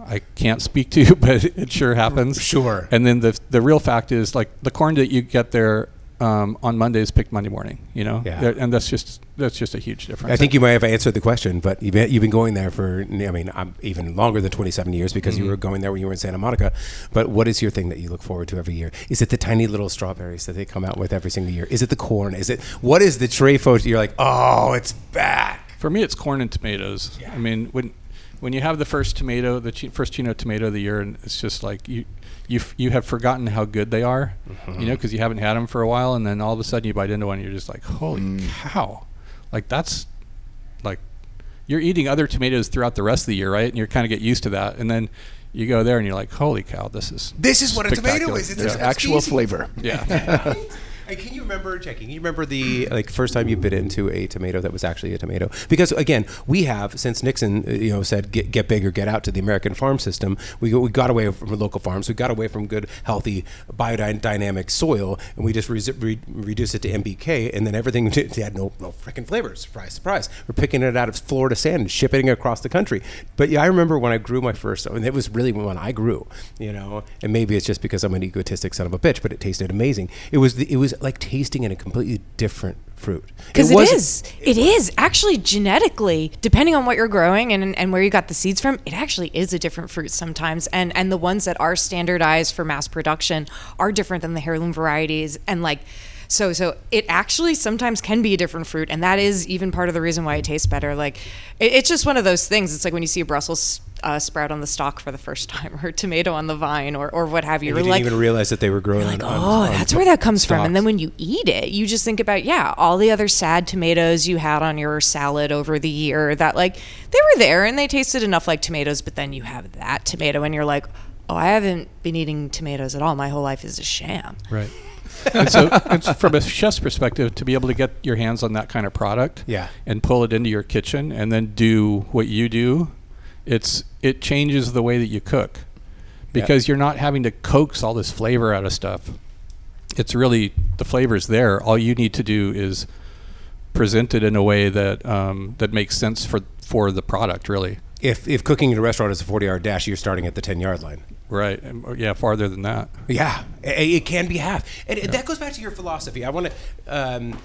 I can't speak to, but it sure happens. Sure. And then the the real fact is like the corn that you get there um, on Mondays picked Monday morning. You know, Yeah. And that's just that's just a huge difference. I think you might have answered the question, but you've been, you've been going there for, I mean, I'm even longer than 27 years because Mm-hmm. you were going there when you were in Santa Monica. But what is your thing that you look forward to every year? Is it the tiny little strawberries that they come out with every single year? Is it the corn? Is it, what is the tray photo? You're like, oh, it's back. For me, it's corn and tomatoes. Yeah. I mean, when when you have the first tomato, the chi- first chino tomato of the year, and it's just like you you f- you have forgotten how good they are, you know, mm-hmm. because you haven't had them for a while, and then all of a sudden you bite into one, and you're just like, holy mm. cow, like that's like you're eating other tomatoes throughout the rest of the year, right? And you kind of get used to that, and then you go there and you're like, holy cow, this is This is what a tomato is. It's Yeah. it's Actual easy. flavor. yeah. Can you remember, Jackie? Can you remember the like first time you bit into a tomato that was actually a tomato? Because again, we have since Nixon, uh, you know, said get, get big or get out to the American farm system. We we got away from local farms. We got away from good, healthy, biodynamic soil, and we just re- re- reduced it to NPK, and then everything had no no freaking flavor. Surprise, surprise. We're picking it out of Florida sand and shipping it across the country. But yeah, I remember when I grew my first. Mean, it was really when I grew, you know. And maybe it's just because I'm an egotistic son of a bitch, but it tasted amazing. It was the, it was like tasting in a completely different fruit. Because it wasn't- is. It is. Actually, genetically, depending on what you're growing and, and where you got the seeds from, it actually is a different fruit sometimes. And, and the ones that are standardized for mass production are different than the heirloom varieties. And like, so so it actually sometimes can be a different fruit, and that is even part of the reason why it tastes better. Like, it, it's just one of those things. It's like when you see a Brussels uh, sprout on the stalk for the first time, or a tomato on the vine, or, or what have you. You didn't like, even realize that they were growing like, on, oh, on- that's where that comes from. And then when you eat it, you just think about, yeah, all the other sad tomatoes you had on your salad over the year that, like, they were there and they tasted enough like tomatoes, but then you have that tomato and you're like, oh, I haven't been eating tomatoes at all. My whole life is a sham. Right. And so, and so from a chef's perspective, to be able to get your hands on that kind of product, Yeah. and pull it into your kitchen, and then do what you do, it's it changes the way that you cook, because you're not having to coax all this flavor out of stuff. It's really the flavor's there. All you need to do is present it in a way that um, that makes sense for for the product, really. if if cooking in a restaurant is a 40 yard dash, you're starting at the 10 yard line. Right. And, yeah, farther than that. Yeah, it, it can be half, and that goes back to your philosophy. I want to. Um,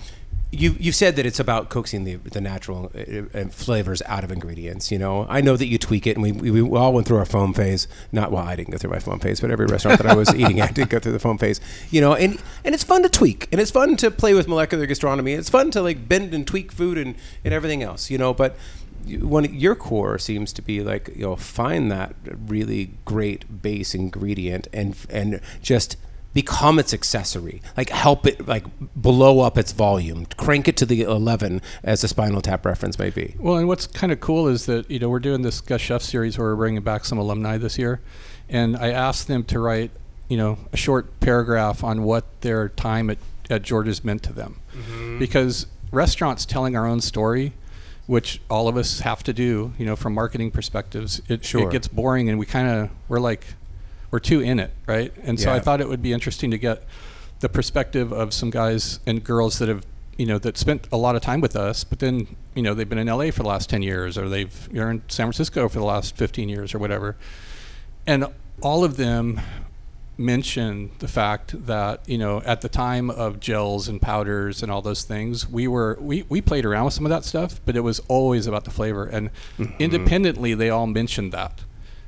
you you said that it's about coaxing the the natural uh, uh, flavors out of ingredients. You know, I know that you tweak it, and we, we, we all went through our foam phase. Not well, I didn't go through my foam phase, but every restaurant that I was eating at did go through the foam phase. You know, and and it's fun to tweak, and it's fun to play with molecular gastronomy. It's fun to like bend and tweak food and and everything else. You know, but one your core seems to be like you know find that really great base ingredient and and just become its accessory. Like help it like blow up its volume. Crank it to the 11 as the spinal tap reference may be. Well, and what's kind of cool is that you know we're doing this guest chef series where we're bringing back some alumni this year, and I asked them to write you know a short paragraph on what their time at, at George's meant to them, mm-hmm. because restaurants telling our own story, which all of us have to do, you know, from marketing perspectives, it, Sure. it gets boring, and we kind of we're like we're too in it, right? And so I thought it would be interesting to get the perspective of some guys and girls that have you know that spent a lot of time with us but then you know they've been in LA for the last 10 years or they've you're in San Francisco for the last 15 years or whatever and all of them mention the fact that you know at the time of gels and powders and all those things we were we, we played around with some of that stuff but it was always about the flavor. And mm-hmm. independently they all mentioned that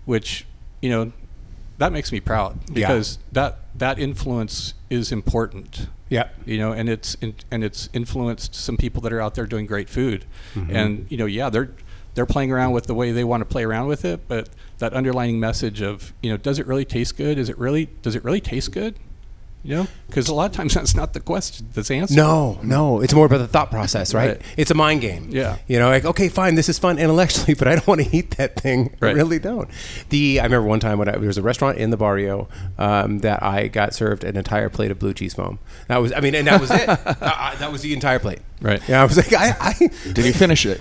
which you know that makes me proud Yeah. because that that influence is important. Yeah. You know and it's in, and it's influenced some people that are out there doing great food. Mm-hmm. And you know yeah they're they're playing around with the way they want to play around with it but that underlining message of you know does it really taste good? Is it really does it really taste good you know because a lot of times that's not the question that's the answer no no it's more about the thought process right, Right. it's a mind game Yeah. you know like okay fine this is fun intellectually but i don't want to eat that thing i Right. really don't the i remember one time when I, there was a restaurant in the barrio um, that i got served an entire plate of blue cheese foam that was i mean and that was it uh, uh, that was the entire plate Right. yeah i was like i, I Did you finish it?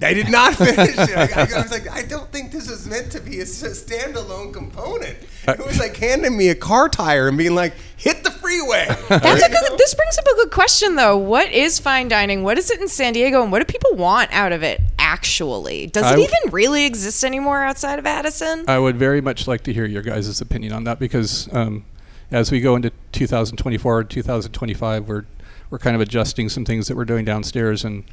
I did not finish it. I, I was like, I don't think this is meant to be a s- standalone component. It was like handing me a car tire and being like, hit the freeway. That's a good. This brings up a good question, though. What is fine dining? What is it in San Diego, and what do people want out of it? Actually, does it w- even really exist anymore outside of Addison? I would very much like to hear your guys' opinion on that because um, as we go into 2024 and 2025, we're we're kind of adjusting some things that we're doing downstairs, and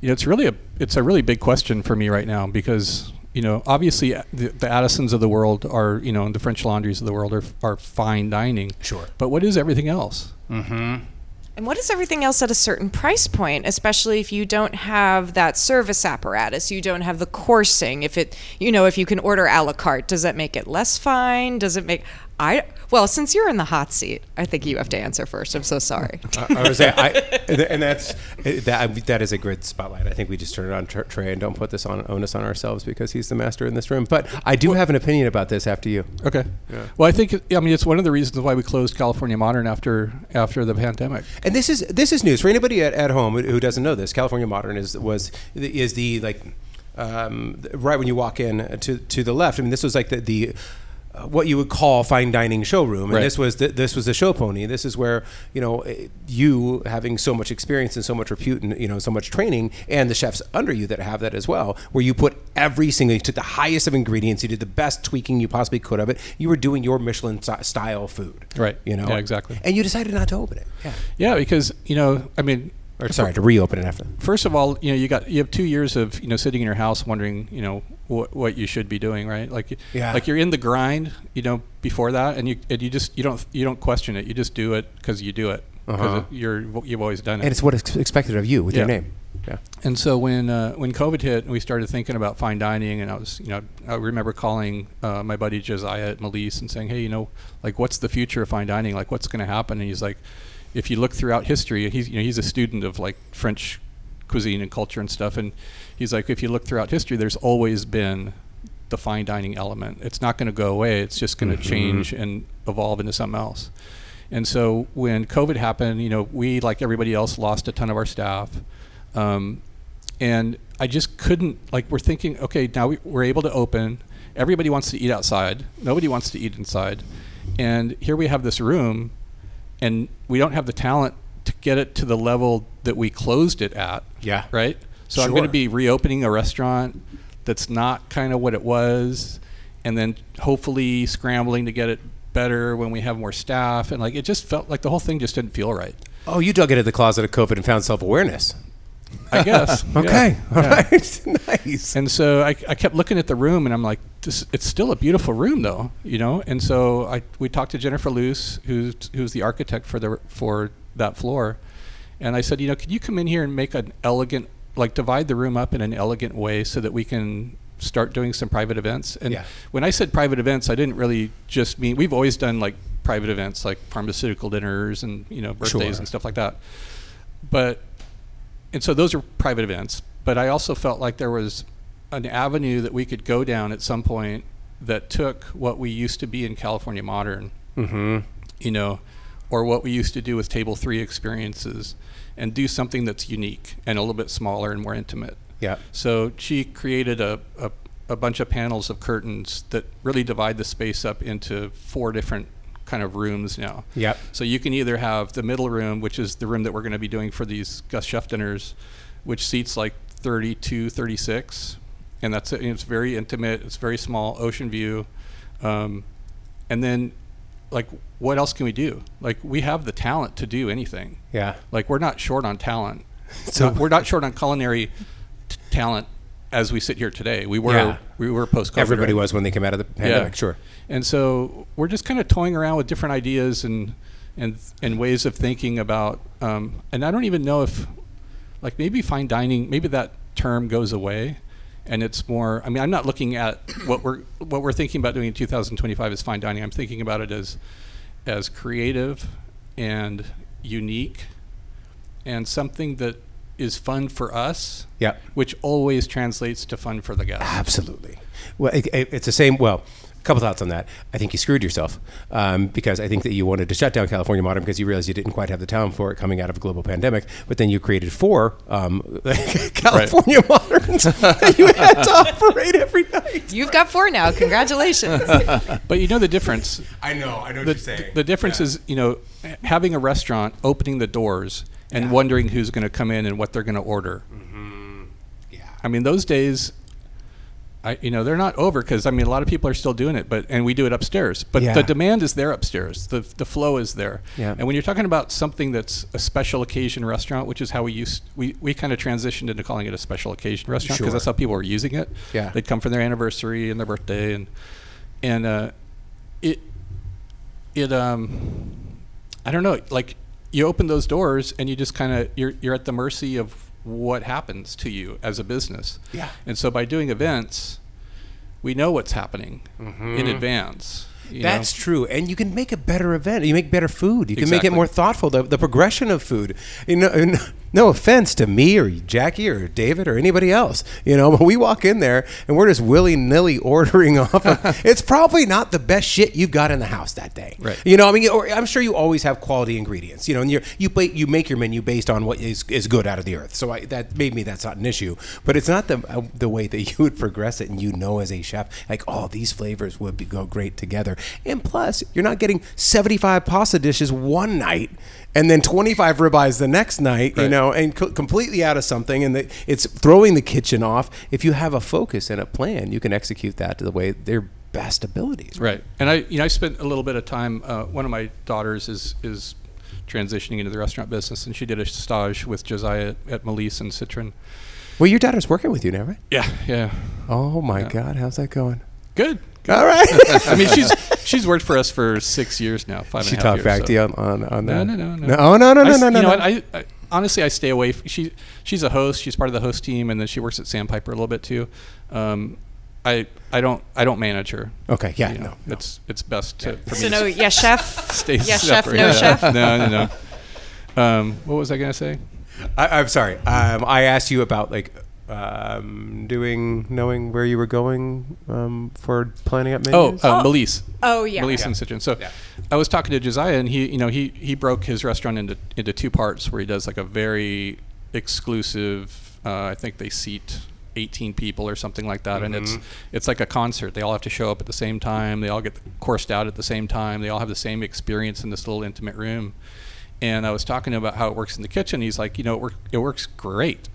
you know, it's really a it's a really big question for me right now because you know, obviously uh, the, the Addisons of the world are you know, and the French Laundries of the world are are fine dining. Sure. but what is everything else? And what is everything else at a certain price point, especially if you don't have that service apparatus, you don't have the coursing. If it, you know, if you can order a la carte, does that make it less fine? Does it make? I well, since you're in the hot seat, I think you have to answer first. I'm so sorry. I was saying, I, and that's that. That is a good spotlight. I think we just turn it on Trey and don't put this on onus on ourselves because he's the master in this room. But I do have an opinion about this after you. Okay. Well, I think I mean it's one of the reasons why we closed California Modern after after the pandemic. And this is this is news for anybody at, at home who doesn't know this. California Modern is was is the like um, right when you walk in to to the left. I mean, this was like the the uh, what you would call fine dining showroom, and Right. this was the, this was the show pony. This is where you know eh, you having so much experience and so much repute and you know so much training, and the chefs under you that have that as well, where you put every single you took the highest of ingredients, you did the best tweaking you possibly could of it. You were doing your Michelin style food, Right. You know, Yeah, exactly. And you decided not to open it, yeah. Yeah, because you know, I mean, Or sorry, to reopen it after. first of all, you know, you got you have two years of you know sitting in your house wondering, you know, what what you should be doing, right? Like, Yeah. like you're in the grind, you know, before that, and you and you just you don't you don't question it, you just do it because you do it because Uh-huh. you're you've always done it. And it's what is expected of you with your name. Yeah. And so when uh, when COVID hit and we started thinking about fine dining, and I was you know I remember calling uh, my buddy Josiah at Mélisse and saying, hey, you know, like what's the future of fine dining? Like what's going to happen? And he's like, if you look throughout history, he's you know he's a student of like French cuisine and culture and stuff, and he's like, if you look throughout history, there's always been the fine dining element. It's not going to go away. It's just going to change and evolve into something else. And so when COVID happened, you know, we like everybody else lost a ton of our staff. Um, and I just couldn't like we're thinking, okay, now we, we're able to open. Everybody wants to eat outside. Nobody wants to eat inside. And here we have this room, and we don't have the talent to get it to the level that we closed it at. Yeah. Right. So I'm going to be reopening a restaurant that's not kind of what it was, and then hopefully scrambling to get it better when we have more staff. And like it just felt like the whole thing just didn't feel right. Oh, you dug into the closet of COVID and found self awareness. I guess. Okay. Yeah. All Yeah. right. nice. And so I, I kept looking at the room, and I'm like, this, it's still a beautiful room, though, you know. And so I we talked to Jennifer Luce, who's who's the architect for the for that floor, and I said, you know, could you come in here and make an elegant, like divide the room up in an elegant way so that we can start doing some private events. And Yeah. when I said private events, I didn't really just mean we've always done like private events, like pharmaceutical dinners and you know birthdays Sure. and stuff like that. But and so those are private events. But I also felt like there was an avenue that we could go down at some point that took what we used to be in California Modern, Mm-hmm. you know, or what we used to do with Table Three experiences, and do something that's unique and a little bit smaller and more intimate. Yeah. So she created a, a, a bunch of panels of curtains that really divide the space up into four different kind of rooms now. Yep. So you can either have the middle room, which is the room that we're going to be doing for these Gus Chef dinners, which seats like 32, 36. And that's it. And it's very intimate. It's very small, ocean view. Um, and then, like, what else can we do? Like, we have the talent to do anything. Yeah. Like, we're not short on talent. So- So we're not short on culinary t- talent as we sit here today. We were Yeah. we were post COVID. Everybody was when they came out of the pandemic. Sure. And so we're just kind of toying around with different ideas and and and ways of thinking about. Um, and I don't even know if, like, maybe fine dining, maybe that term goes away, and it's more. I mean, I'm not looking at what we're what we're thinking about doing in 2025 as fine dining. I'm thinking about it as as creative and unique and something that is fun for us Yeah. which always translates to fun for the guests. Absolutely. Well, it, it- it's the same. Well, a couple thoughts on that. I think you screwed yourself um, because I think that you wanted to shut down California Modern because you realized you didn't quite have the talent for it coming out of a global pandemic. But then you created four um, California Moderns that you had to operate every night. You've got four now. Congratulations. But you know the difference. I know. I know The, the difference is, you know, having a restaurant, opening the doors, and Yeah. wondering who's going to come in and what they're going to order. Yeah. I mean, those days, I you know they're not over because I mean a lot of people are still doing it, but and we do it upstairs. But Yeah. the demand is there upstairs. The the flow is there. Yeah. And when you're talking about something that's a special occasion restaurant, which is how we used we we kind of transitioned into calling it a special occasion restaurant because Sure. that's how people were using it. Yeah. They'd come for their anniversary and their birthday and and uh, it it um I don't know like you open those doors and you just kind of you're you're at the mercy of what happens to you as a business. Yeah. And so by doing events, we know what's happening Mm-hmm. in advance. you That's know? true, and you can make a better event. You make better food. You can make it more thoughtful. The, the progression of food. You know, no offense to me or Jackie or David or anybody else. You know, when we walk in there and we're just willy nilly ordering off. Of, it's probably not the best shit you've got in the house that day. Right. You know, I mean, or I'm sure you always have quality ingredients. You know, and you you you make your menu based on what is, is good out of the earth. So I, that maybe that's not an issue, but it's not the uh, the way that you would progress it, and you know as a chef, like, oh, these flavors would be, go great together. And plus, you're not getting 75 pasta dishes one night. And then 25 ribeyes the next night, you know, and co- completely out of something, and the, it's throwing the kitchen off. If you have a focus and a plan, you can execute that to the way their best abilities. Right, and I, you know, I spent a little bit of time. Uh, one of my daughters is is transitioning into the restaurant business, and she did a stage with Josiah at, at Mélisse and Citrin. Well, your daughter's working with you now, right? Yeah, yeah, Oh my God, how's that going? good. All right. I mean, she's she's worked for us for six years now, five and she a half talked back years, to you so- on, on, on No, that. no, no, no. Oh no, no, no, s- no, no. You know no. what? I, I honestly I stay away. F- she she's a host. She's part of the host team, and then she works at Sandpiper a little bit too. Um, I I don't I don't manage her. Okay, yeah, You know, no, no. It's it's best to for So me no, to yes, chef. stay yes, chef. separate. No, Yeah. chef. No, no, no. Um, what was I gonna say? I, I'm sorry. Um, I asked you about like um, doing, knowing where you were going um, for planning up Oh, menus. uh, Mélisse. Oh yeah. Mélisse Yeah. and Citrin. So Yeah. I was talking to Josiah, and he, you know, he he broke his restaurant into into two parts, where he does like a very exclusive. Uh, I think they seat 18 people or something like that, and it's it's like a concert. They all have to show up at the same time. They all get coursed out at the same time. They all have the same experience in this little intimate room. And I was talking about how it works in the kitchen. He's like, you know, it, work, it works great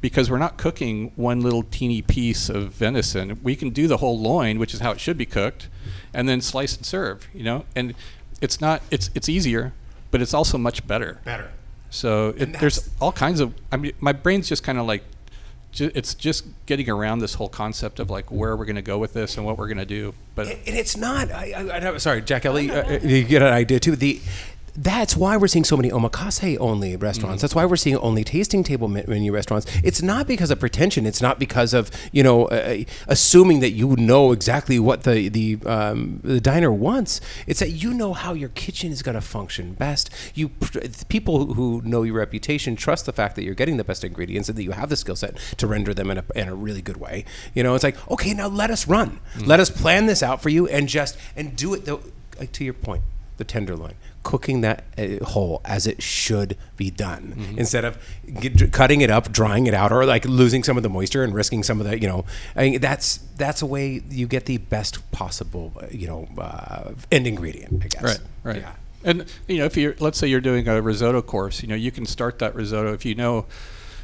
because we're not cooking one little teeny piece of venison. We can do the whole loin, which is how it should be cooked, and then slice and serve. You know, and it's not it's it's easier, but it's also much better. Better. So it, there's all kinds of. I mean, my brain's just kind of like, ju- it's just getting around this whole concept of like where we're going to go with this and what we're going to do. But And and it's not. I, I, I know- sorry, Jack Ellie. Uh, you get an idea too. The that's why we're seeing so many omakase only restaurants. That's why we're seeing only tasting table menu restaurants. It's not because of pretension. It's not because of you know uh, assuming that you know exactly what the the um, the diner wants. It's that you know how your kitchen is going to function best. You pr- people who know your reputation trust the fact that you're getting the best ingredients and that you have the skill set to render them in a, in a really good way. You know, it's like okay, now let us run. Let us plan this out for you and just and do it though. Like to your point, the tenderloin, cooking that uh, whole as it should be done, instead of get, cutting it up, drying it out, or like losing some of the moisture and risking some of the, you know, I mean, that's that's a way you get the best possible, uh, you know, uh, end ingredient. I guess. Right, right. Yeah. And you know, if you're let's say you're doing a risotto course, you know, you can start that risotto if you know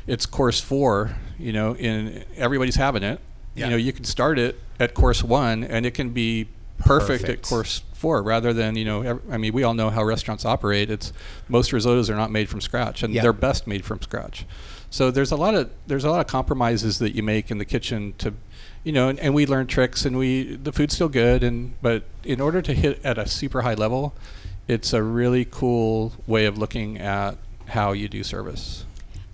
it's course four. You know, in everybody's having it. Yeah. You know, you can start it at course one, and it can be perfect, Perfect. at course four, rather than you know. I mean, we all know how restaurants operate. It's most risottos are not made from scratch, and Yeah. they're best made from scratch. So there's a lot of there's a lot of compromises that you make in the kitchen to, you know, and, and we learn tricks, and we the food's still good, and but in order to hit at a super high level, it's a really cool way of looking at how you do service.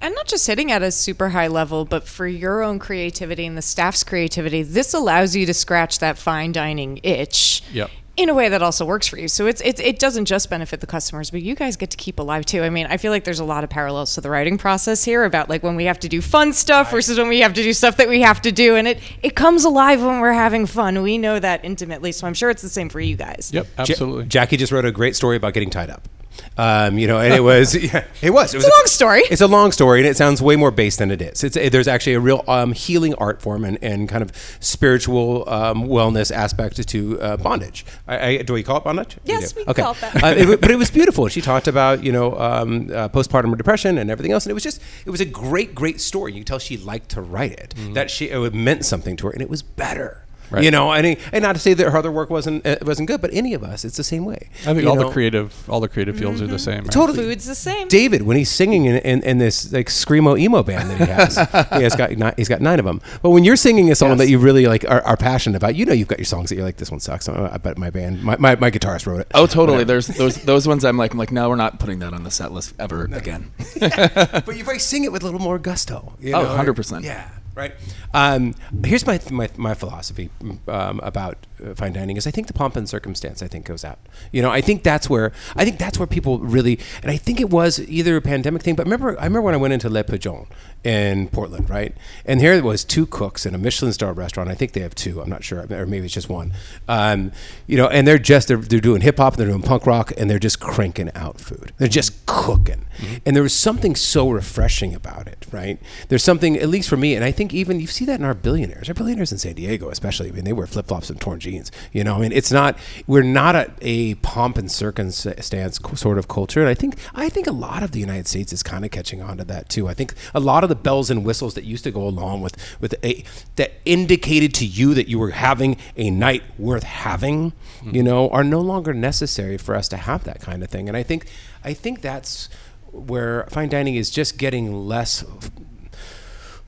And not just hitting at a super high level, but for your own creativity and the staff's creativity, this allows you to scratch that fine dining itch. Yep. In a way that also works for you. So it's, it's it doesn't just benefit the customers, but you guys get to keep alive too. I mean, I feel like there's a lot of parallels to the writing process here about like when we have to do fun stuff versus when we have to do stuff that we have to do. And it, it comes alive when we're having fun. We know that intimately. So I'm sure it's the same for you guys. Yep, Ja- absolutely. Jackie just wrote a great story about getting tied up. Um, you know, and it was yeah, it was. It was It's a long story. It's a long story, and it sounds way more based than it is. It's there's actually a real um, healing art form and, and kind of spiritual um, wellness aspect to uh, bondage. I, I, do we call it bondage? Yes, do. we call it that. Uh, it but it was beautiful. She talked about you know um, uh, postpartum depression and everything else, and it was just it was a great great story. You could tell she liked to write it. That she it meant something to her, and it was better. Right. You know, and, and not to say that her other work wasn't uh, wasn't good, but any of us, it's the same way. I think You all know? the creative all the creative fields are the same. Right? Totally. Food's the same. David, when he's singing in, in, in this like screamo emo band that he has, he has got ni- he's got nine of them. But when you're singing a song Yes. that you really like are, are passionate about, you know you've got your songs that you're like this one sucks. Uh, I bet my band, my, my, my guitarist wrote it. Oh, totally. Whatever. There's those those ones. I'm like, I'm like, no, we're not putting that on the set list ever again. but you probably sing it with a little more gusto. You Oh, 100%. Yeah, right. Um, here's my, my my philosophy um, about fine dining is I think the pomp and circumstance I think goes out. You know, I think that's where I think that's where people really and I think it was either a pandemic thing, but remember I remember when I went into Le Pigeon in Portland, right? And here it was two cooks in a Michelin star restaurant. I think they have two. I'm not sure, or maybe it's just one. Um, you know, and they're just they're, they're doing hip hop, and they're doing punk rock, and they're just cranking out food. They're just cooking, and there was something so refreshing about it, right? There's something, at least for me, and I think even you see that in our billionaires, our billionaires in San Diego, especially. I mean, they wear flip flops and torn jeans. You know, I mean, it's not we're not a, a pomp and circumstance sort of culture, and I think I think a lot of the United States is kind of catching on to that too. I think a lot of the bells and whistles that used to go along with with a that indicated to you that you were having a night worth having, hmm. you know, are no longer necessary for us to have that kind of thing. And I think I think that's where fine dining is just getting less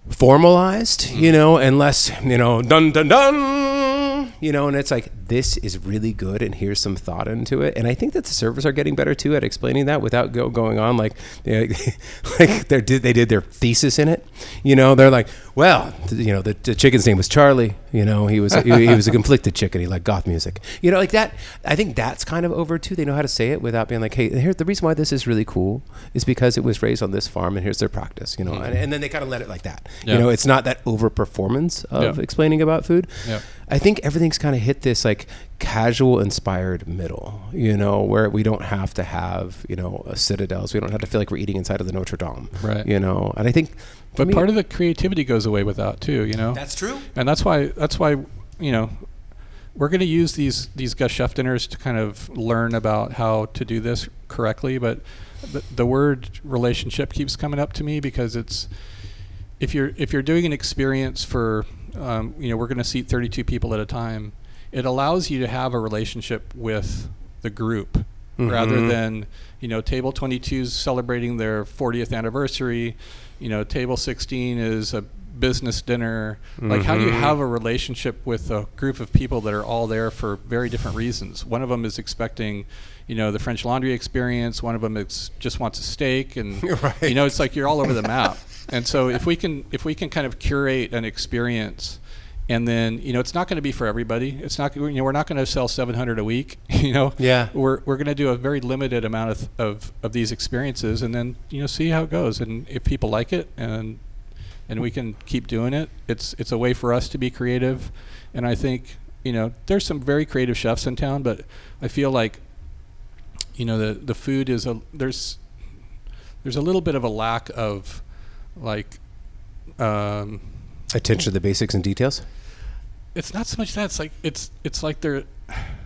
formalized, you hmm. know, and less, you know, dun dun dun, you know, and it's like this is really good, and here's some thought into it, and I think that the servers are getting better too at explaining that without go, going on like, you know, like they did they did their thesis in it, you know, they're like, well, you know, the, the chicken's name was Charlie, you know, he was he, he was a conflicted chicken, he liked goth music, you know, like that. I think that's kind of over too. They know how to say it without being like, hey, here the reason why this is really cool is because it was raised on this farm, and here's their practice, you know, mm-hmm. and, and then they kind of let it like that, Yeah. you know, it's not that over performance of Yeah. explaining about food. Yeah. I think everything's kind of hit this like casual inspired middle, you know, where we don't have to have, you know, a citadels. We don't have to feel like we're eating inside of the Notre Dame. Right. You know, and I think But part of the creativity goes away with that too, you know. That's true. and that's why that's why you know we're going to use these these guest chef dinners to kind of learn about how to do this correctly. But the, the word relationship keeps coming up to me because it's if you're if you're doing an experience for um, you know we're going to seat 32 people at a time, it allows you to have a relationship with the group rather Mhm. than you know table 22 is celebrating their 40th anniversary you know table 16 is a business dinner like how do you Mhm. have a relationship with a group of people that are all there for very different reasons one of them is expecting you know the french laundry experience one of them is just wants a steak and Right. you know it's like you're all over the map and so if we can if we can kind of curate an experience and then you know it's not going to be for everybody. It's not you know we're not going to sell 700 a week you know? Yeah. we're, we're going to do a very limited amount of, of, of these experiences and then you know see how it goes. And if people like it and and we can keep doing it it's it's a way for us to be creative. And i think you know there's some very creative chefs in town but i feel like you know the the food is a there's there's a little bit of a lack of like um Attention to the basics and details. it's not so much that it's like it's it's like they're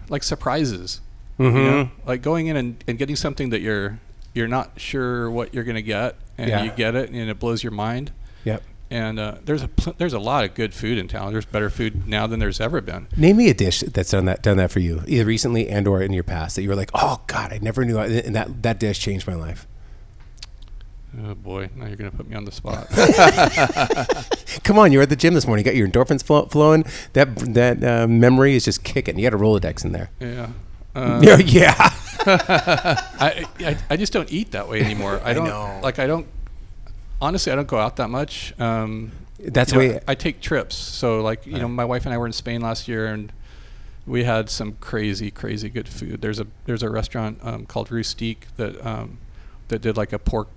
like surprises Mm-hmm. you know? like going in and, and getting something that you're you're not sure what you're gonna get and Yeah. you get it and it blows your mind Yep. and uh, there's a pl- there's a lot of good food in town there's better food now than there's ever been Name me a dish that's done that done that for you, either recently and or in your past that you were like, oh God, I never knew, I, and that that dish changed my life. Oh boy now you're gonna put me on the spot Come on, you were at the gym this morning. You got your endorphins flow, flowing. That that uh, memory is just kicking. You got a Rolodex in there. yeah uh, yeah, yeah. I, I I just don't eat that way anymore I don't know. like I don't honestly I don't go out that much um, That's you know, way. I take trips. So like you know, my wife and I were in Spain last year, and we had some crazy, crazy good food. There's a there's a restaurant um, called Rustique that um, that did like a pork,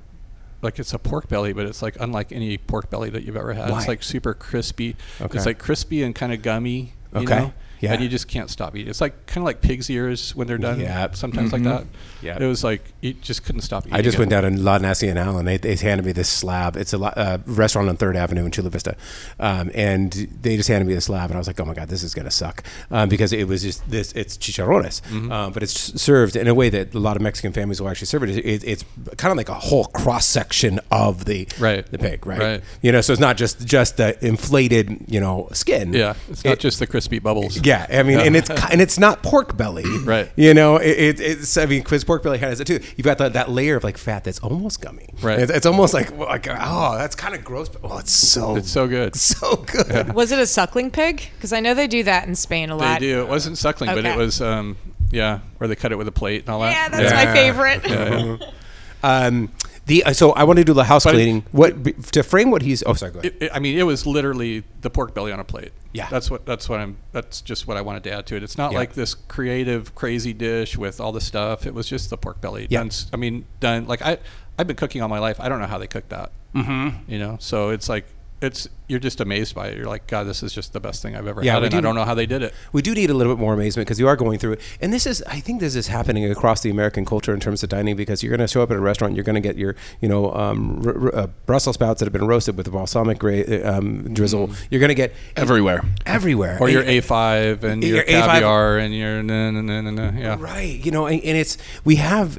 like it's a pork belly, but it's like unlike any pork belly that you've ever had. Why? It's like super crispy. Okay. It's like crispy and kind of gummy. You Okay. Know? Yeah. And you just can't stop eating. It's like kind of like pig's ears when they're done. Yeah. Sometimes Mhm. like that. Yep. It was like you just couldn't stop eating. I just it. went down to La Nasty and Allen. They, they handed me this slab. It's a uh, restaurant on Third Avenue in Chula Vista, um, and they just handed me this slab, and I was like, "Oh my god, this is gonna suck," um, because it was just this. It's chicharrones, Mm-hmm. um, but it's served in a way that a lot of Mexican families will actually serve it. it it's kind of like a whole cross section of the Right. the pig, right? Right. You know, so it's not just just the inflated, you know, skin. Yeah, it's not It- just the crispy bubbles. Yeah, I mean, Yeah. and it's and it's not pork belly, Right. You know, it, it, it's I mean, because pork belly has it too. You've got that, that layer of like fat that's almost gummy, Right. It's, it's almost like like oh, that's kind of gross, but oh, it's so It's so good. so good. Was it a suckling pig? Because I know they do that in Spain a lot. They do. It wasn't suckling, but it was um, yeah, where they cut it with a plate and all that. Yeah, that's Yeah. my favorite. Yeah, yeah. Um, The uh, so I want to do the house But- cleaning. What to frame what he's? Oh, sorry. Go ahead. It, it- I mean, it was literally the pork belly on a plate. Yeah. that's what that's what I'm. That's just what I wanted to add to it. It's not Yeah. like this creative, crazy dish with all the stuff. It was just the pork belly. Yeah. Done, s- I mean, done like I. I've been cooking all my life. I don't know how they cook that. Mm-hmm. You know, so it's like it's you're just amazed by it. You're like, God, this is just the best thing I've ever Yeah, had, we and I do- don't know how they did it. we do need a little bit more amazement because you are going through it. And this is, I think, this is happening across the American culture in terms of dining because you're going to show up at a restaurant, you're going to get your, you know, um, r- r- uh, Brussels sprouts that have been roasted with balsamic gra- uh, um, drizzle. You're going to get Everywhere. everywhere. Or your A5 and Your your A5 caviar and your na na na na na. Yeah. Right. You know, and, and it's we have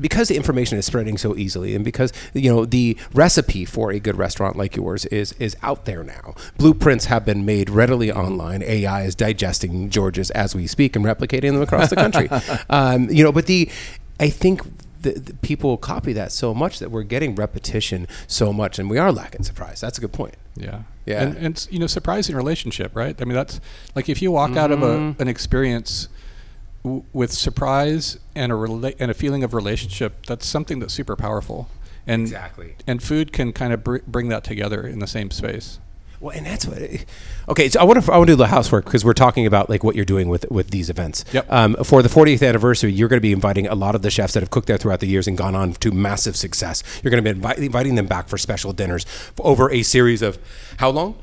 because the information is spreading so easily, and because you know the recipe for a good restaurant like yours is is out there now. Blueprints have been made readily online. AI is digesting George's as we speak and replicating them across the country. um, you know, but the I think. The, the people copy that so much that we're getting repetition so much, and we are lacking surprise. That's a good point. Yeah. Yeah. And, and you know, surprising relationship, right? I mean, that's like if you walk out of a, Mm-hmm. an experience w- with surprise and a rela- and a feeling of relationship, that's something that's super powerful. And Exactly. And food can kind of br- bring that together in the same space. Well, and that's what. Okay, so I want to I want to do the housework because we're talking about like what you're doing with with these events. Yep. Um, for the 40th anniversary, you're going to be inviting a lot of the chefs that have cooked there throughout the years and gone on to massive success. You're going to be invi- inviting them back for special dinners for over a series of how long?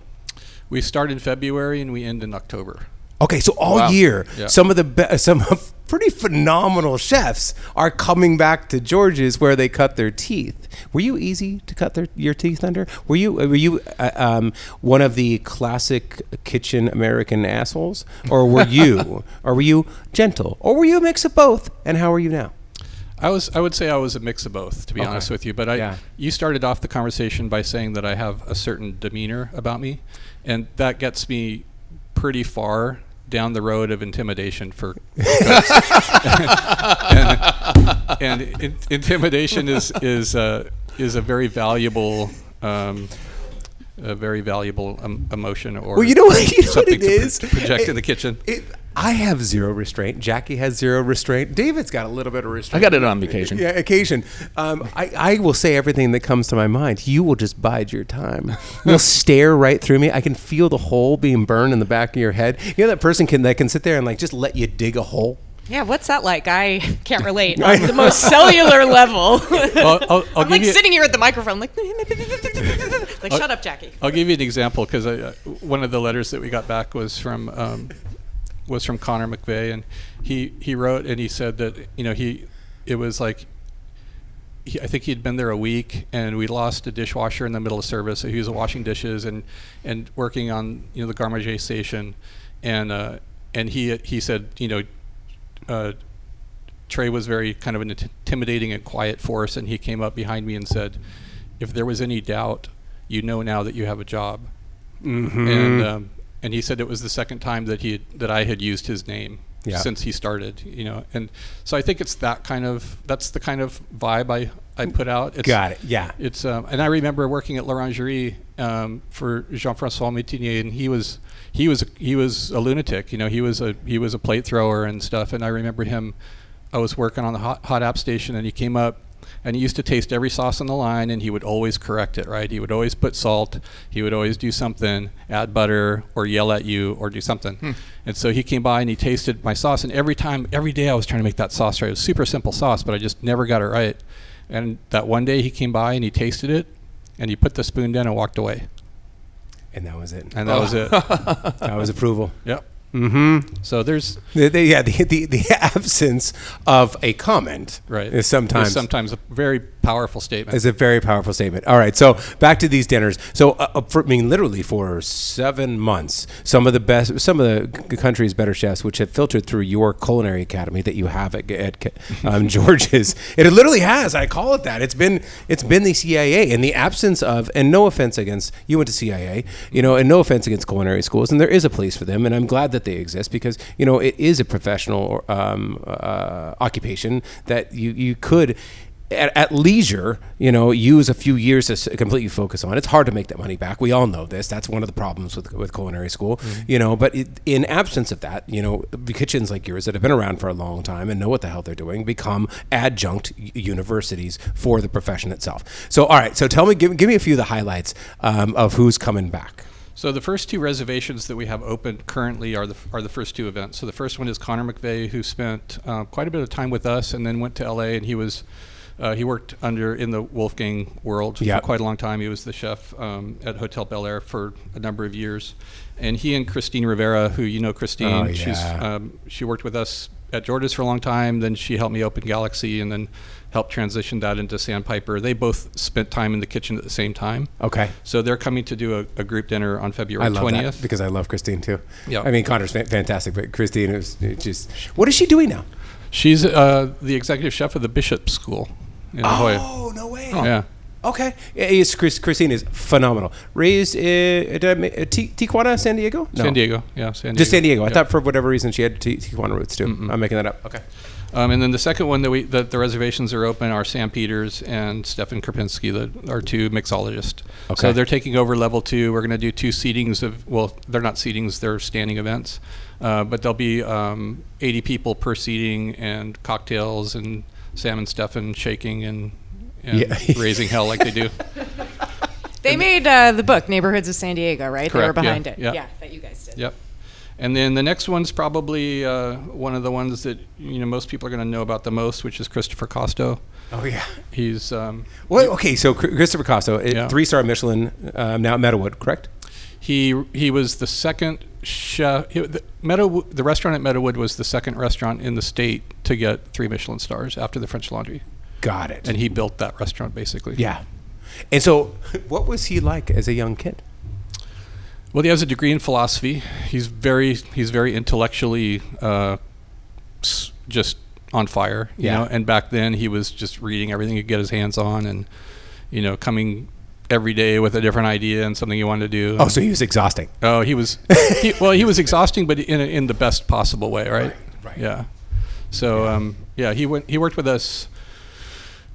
We start in February and we end in October. Okay, so all Wow. year, Yeah. some of the be- some pretty phenomenal chefs are coming back to George's where they cut their teeth. Were you easy to cut their, your teeth under? Were you were you uh, um, one of the classic kitchen American assholes, or were you, or were you gentle, or were you a mix of both? And how are you now? I was I would say I was a mix of both, to be Okay. honest with you. But I Yeah. you started off the conversation by saying that I have a certain demeanor about me, and that gets me pretty far down the road of intimidation for and, and in, intimidation is is uh, is a very valuable um, a very valuable um, emotion or Well, you know what, you know what it to is? project in the kitchen. It, I have zero restraint. Jackie has zero restraint. David's got a little bit of restraint. I got it on vacation. Yeah, occasion. Um, I, I will say everything that comes to my mind. You will just bide your time. You'll stare right through me. I can feel the hole being burned in the back of your head. You know that person can that can sit there and like just let you dig a hole. Yeah, what's that like? I can't relate on the most cellular level. Well, I'll, I'll I'm give like you- sitting here at the microphone, like, like shut up, Jackie. I'll give you an example because uh, one of the letters that we got back was from um, was from Connor McVey, and he he wrote and he said that you know he it was like he, I think he'd been there a week, and we lost a dishwasher in the middle of service. So he was washing dishes and and working on you know the garde manger station, and uh, and he he said you know. Uh, Trey was very kind of an intimidating and quiet force, and he came up behind me and said, "If there was any doubt, you know now that you have a job." Mm-hmm. And um, and he said it was the second time that he had, that I had used his name Yeah. since he started. You know, and so I think it's that kind of that's the kind of vibe I I put out. It's, Got it. Yeah. It's um, and I remember working at L'Orangerie um, for Jean-François Meteigner, and he was he was he was a lunatic. You know, he was a he was a plate thrower and stuff. And I remember him. I was working on the hot, hot app station, and he came up. And he used to taste every sauce on the line, and he would always correct it. Right? He would always put salt. He would always do something, add butter, or yell at you, or do something. Hmm. And so he came by and he tasted my sauce, and every time, every day, I was trying to make that sauce right. It was super simple sauce, but I just never got it right. And that one day he came by and he tasted it and he put the spoon down and walked away. And that was it. And that was oh. it. that was approval. Yep. Mm-hmm. So there's The, the, yeah, the, the, the absence of a comment right. is sometimes sometimes a very powerful statement. is a very powerful statement. All right, so back to these dinners. So, uh, uh, for, I mean, literally for seven months, some of the best, some of the country's better chefs, which have filtered through your culinary academy that you have at, at um, George's, it literally has. I call it that. It's been it's been the CIA in the absence of, and no offense against you went to CIA, you know, and no offense against culinary schools, and there is a place for them, and I'm glad that they exist because you know it is a professional um, uh, occupation that you you could at, at leisure, you know, use a few years to completely focus on. It's hard to make that money back. We all know this. That's one of the problems with with culinary school, you know. But it, in absence of that, you know, the kitchens like yours that have been around for a long time and know what the hell they're doing become adjunct universities for the profession itself. So, all right. So, tell me, give, give me a few of the highlights um, of who's coming back. So the first two reservations that we have open currently are the are the first two events. So the first one is Connor McVey, who spent uh, quite a bit of time with us, and then went to LA, and he was. Uh, he worked under in the Wolfgang world Yep. for quite a long time. He was the chef um, at Hotel Bel Air for a number of years, and he and Christine Rivera, who you know, Christine, Oh, she's um, she worked with us at Jordan's for a long time. Then she helped me open Galaxie, and then helped transition that into Sandpiper. They both spent time in the kitchen at the same time. Okay. So they're coming to do a, a group dinner on February twentieth. because I love Christine too. Yeah. I mean, Connor's fa- fantastic, but Christine is just. What is she doing now? She's uh, the executive chef of the Bishop School in La Jolla. Oh no way! Yeah. Okay, Yeah, Chris, Christine is phenomenal. Raised uh, at, uh, Ti- Tijuana, San Diego? No. San Diego. Yeah, San Diego. Just San Diego. I Yeah. thought for whatever reason she had Ti- Tijuana roots too. I'm making that up. Okay. Um, and then the second one that we that the reservations are open are Sam Peters and Stefan Kurpinsky, that are two mixologists. Okay. So they're taking over level two. We're going to do two seatings of well, they're not seatings; they're standing events. Uh, but there'll be um, 80 people per seating and cocktails and Sam and Stefan shaking and, and Yeah. raising hell like they do. They made uh, the book Neighborhoods of San Diego, right? they were Correct, yeah, behind it. yeah. that you guys did. Yep. And then the next one's probably uh, one of the ones that you know most people are going to know about the most, which is Christopher Kostow. Oh yeah. He's um, Well, okay. So Christopher Kostow, Yeah. three star Michelin, um, now at Meadowood, correct? he he was the second chef. The, Meadow, the restaurant at Meadowood was the second restaurant in the state to get three Michelin stars after the French Laundry, Got it. and he built that restaurant basically. yeah. And so, what was he like as a young kid? Well, he has a degree in philosophy. He's very he's very intellectually uh, just on fire, you Yeah. know. And back then, he was just reading everything he could get his hands on, and you know, coming every day with a different idea and something he wanted to do. Oh, so he was exhausting. Oh, he was. he, well, he was exhausting, but in in the best possible way, right? Right, right. Yeah. So um, yeah, he went. He worked with us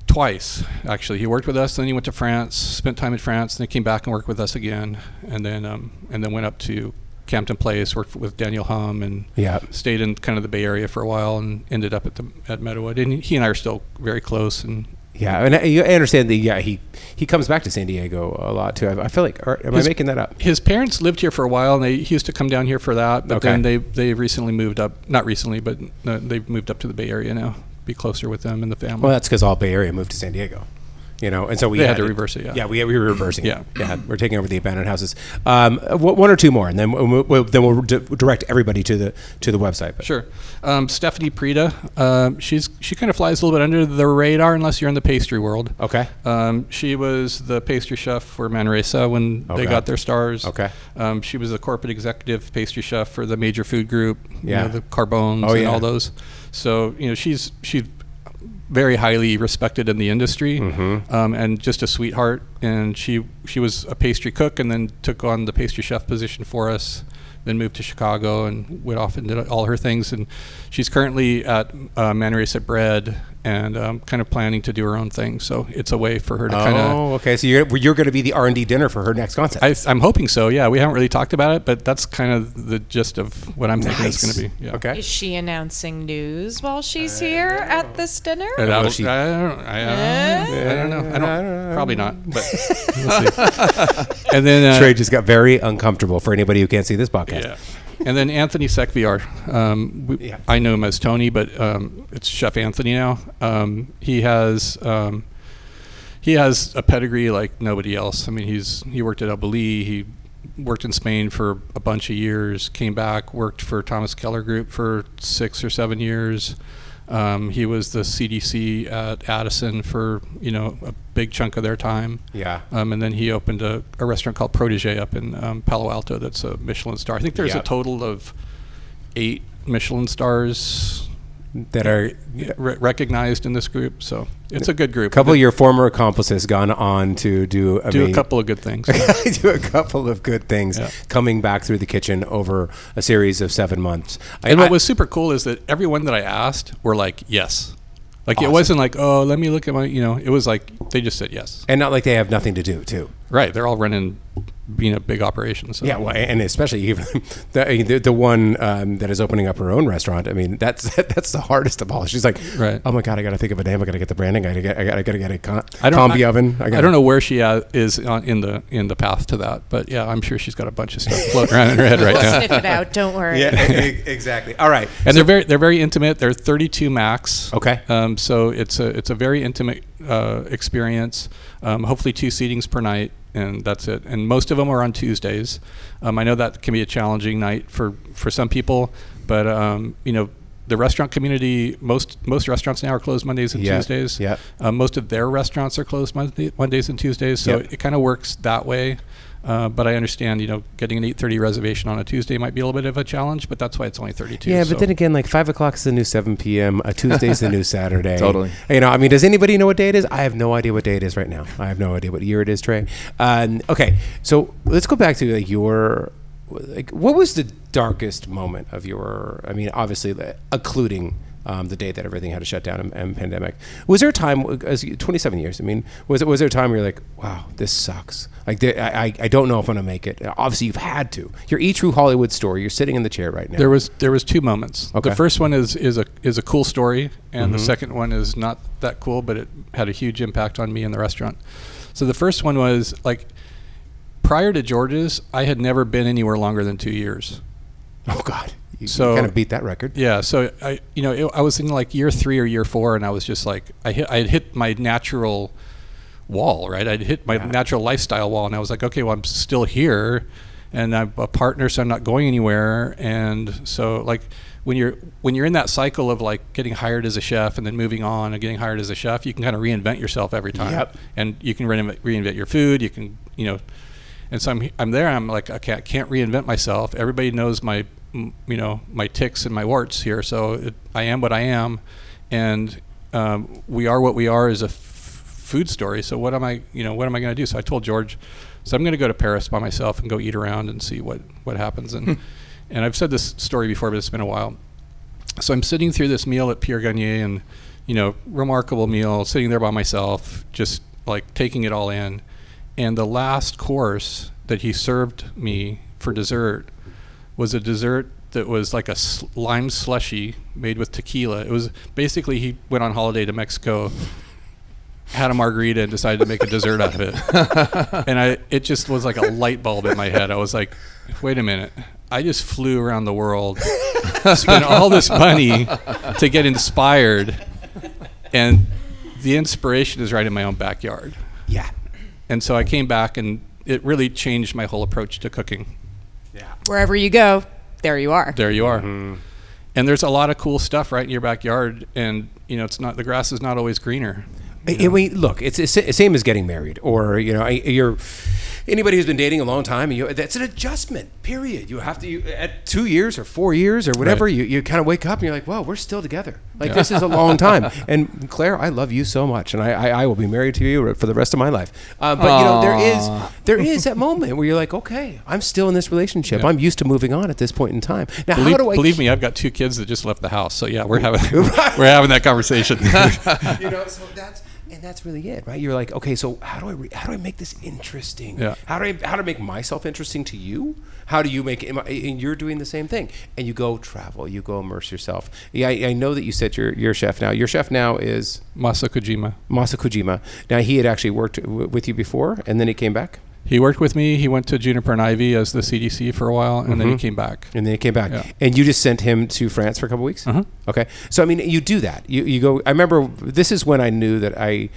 twice actually. He worked with us, then he went to France, spent time in France, then came back and worked with us again, and then um, and then went up to Campton Place, worked with Daniel Humm, and Yeah. stayed in kind of the Bay Area for a while, and ended up at the at Meadowood. And he and I are still very close, and Yeah, and I, I understand that. Yeah, he he comes back to San Diego a lot too. I, I feel like, or, am His- I making that up? his parents lived here for a while, and they he used to come down here for that. But Okay. then they they recently moved up. Not recently, but uh, they've moved up to the Bay Area now. Be closer with them and the family. Well, that's because all Bay Area moved to San Diego. You know, and so we They had to reverse it, yeah. yeah, we, we were reversing. Yeah. it. yeah, we're taking over the abandoned houses. Um, w- one or two more, and then we'll, we'll, then we'll di- direct everybody to the to the website. But Sure. Um, Stephanie Prida, um, she's she kind of flies a little bit under the radar unless you're in the pastry world. Okay. Um, she was the pastry chef for Manresa when Okay. they got their stars. Okay. Um, she was the corporate executive pastry chef for the major food group. you Yeah. know, the Carbones Oh, and yeah. all those. So you know she's she's very highly respected in the industry Mm-hmm. um, and just a sweetheart. And she she was a pastry cook and then took on the pastry chef position for us. Then moved to Chicago and went off and did all her things. And she's currently at uh, Manresa Bread and um, kind of planning to do her own thing. So it's a way for her to kind of Oh, okay. So you're you're going to be the R and D dinner for her next concept. I, I'm hoping so. Yeah, we haven't really talked about it, but that's kind of the gist of what I'm thinking it's going to be. Yeah. Okay. Is she announcing news while she's here at this dinner? And Well, I'll- she- I, don't, I, don't, I don't know. I don't. Probably not. But we'll see. And then uh, Trey just got very uncomfortable for anybody who can't see this podcast. Yeah. And then Anthony Secviar. Um, we, Yeah. I know him as Tony, but um, it's Chef Anthony now. Um, he has um, he has a pedigree like nobody else. I mean, he's he worked at elBulli. He worked in Spain for a bunch of years. Came back, worked for Thomas Keller Group for six or seven years. Um, he was the CDC at Addison for you know a big chunk of their time. Yeah. Um, and then he opened a, a restaurant called Protege up in um, Palo Alto that's a Michelin star. I think there's Yeah. a total of eight Michelin stars That are re- recognized in this group. So it's a good group. a couple of your former accomplices gone on to do I do mean, a couple of good things. do a couple of good things Yeah. coming back through the kitchen over a series of seven months. And I- what was super cool is that everyone that I asked were like, yes. Like Awesome. it wasn't like, oh, let me look at my, you know, it was like they just said yes. and not like they have nothing to do too. Right. They're all running, you a big operation. So. Yeah, well, and especially even the the, the one um, that is opening up her own restaurant. I mean, that's that's the hardest of all. She's like, Right. oh my god, I got to think of a name. I got to get the branding. I got to get I got to get a con- I don't, combi I, oven. I, gotta- don't know where she uh, is on, in the in the path to that, but yeah, I'm sure she's got a bunch of stuff floating around in her head right We'll now. sniff it out. Don't worry. Yeah, exactly. All right. And they're very they're very intimate. They're 32 max. Okay. Um, so it's a it's a very intimate uh, experience. Um, hopefully two seatings per night, and that's it. And most of them are on Tuesdays. Um, I know that can be a challenging night for for some people, but um, you know. The restaurant community, most most restaurants now are closed Mondays and Yeah, Tuesdays. yeah. Uh, most of their restaurants are closed Monday, Mondays and Tuesdays, so Yep. it kind of works that way. Uh, but I understand, you know, getting an 8:30 reservation on a Tuesday might be a little bit of a challenge, but that's why it's only 32. Yeah, so- but then again, like five o'clock is the new seven p.m. A Tuesday is the new Saturday. Totally. You know, I mean, does anybody know what day it is? I have no idea what day it is right now. I have no idea what year it is, Trey. Um, okay, so let's go back to like your, like, what was the darkest moment of your? I mean, obviously, the- occluding. Um, the day that everything had to shut down and, and pandemic, was there a time? As you- 27 years. I mean, was it was there a time where you're like, "Wow, this sucks." Like, I, I don't know if I'm gonna make it. Obviously, you've had to. You're E True Hollywood story. You're sitting in the chair right now. There was there was two moments. Okay. The first one is is a is a cool story, and the Mhm. second one is not that cool, but it had a huge impact on me in the restaurant. So the first one was like prior to George's, I had never been anywhere longer than two years. Oh God! You, So- kind of beat that record. Yeah, so I you know it, I was in like year three or year four, and I was just like I hit I had hit my natural wall, right? I'd hit my Yeah. natural lifestyle wall, and I was like, okay, well I'm still here, and I'm a partner, so I'm not going anywhere, and so like when you're when you're in that cycle of like getting hired as a chef and then moving on and getting hired as a chef, you can kind of reinvent yourself every time, Yep. and you can reinvent, reinvent your food, you can you know and so I'm I'm there. I'm like, okay, I can't reinvent myself. Everybody knows my, you know, my ticks and my warts here. So it, I am what I am, and um, we are what we are as a f- food story. So what am I, you know, what am I going to do? So I told George, so I'm going to go to Paris by myself and go eat around and see what what happens. And and I've said this story before, but it's been a while. So I'm sitting through this meal at Pierre Gagnaire, and you know, remarkable meal, sitting there by myself, just like taking it all in. And the last course that he served me for dessert was a dessert that was like a lime slushy made with tequila. It was basically he went on holiday to Mexico, had a margarita, and decided to make a dessert out of it. and I, it just was like a light bulb in my head. I was like, wait a minute. I just flew around the world, spent all this money to get inspired, and the inspiration is right in my own backyard. Yeah. And so I came back, and it really changed my whole approach to cooking. Yeah. Wherever you go, there you are. There you are. Mm-hmm. And there's a lot of cool stuff right in your backyard, and you know it's not the grass is not always greener. I- I mean, look, it's the same as getting married, or you know, you're anybody who's been dating a long time. You, that's an adjustment. Period. You have to you, at two years or four years or whatever. Right. You, you kind of wake up and you're like, well, we're still together. Like this is a long time. And Claire, I love you so much, and I, I, I will be married to you for the rest of my life. Uh, but you know, there is there is that moment where you're like, okay, I'm still in this relationship. Yeah. I'm used to moving on at this point in time. Now, Believe, how do I believe me, I've got two kids that just left the house, so yeah, we're having we're having that conversation. you know, so that's that's really it, right? You're like, okay, so how do I re- how do I make this interesting? Yeah. How do I how to make myself interesting to you? How do you make am I- and you're doing the same thing? And you go travel, you go immerse yourself. Yeah, I, I know that you said you're you're chef now. Your chef now is Masa Kojima. Masa Kojima. Now he had actually worked w- with you before, and then he came back, He worked with me. He went to Juniper and Ivy as the CDC for a while, and then he Mhm. came back. and then he came back, Yeah. and you just sent him to France for a couple weeks. Uh-huh. Okay, so I mean, you do that. You you go. I remember this is when I knew that I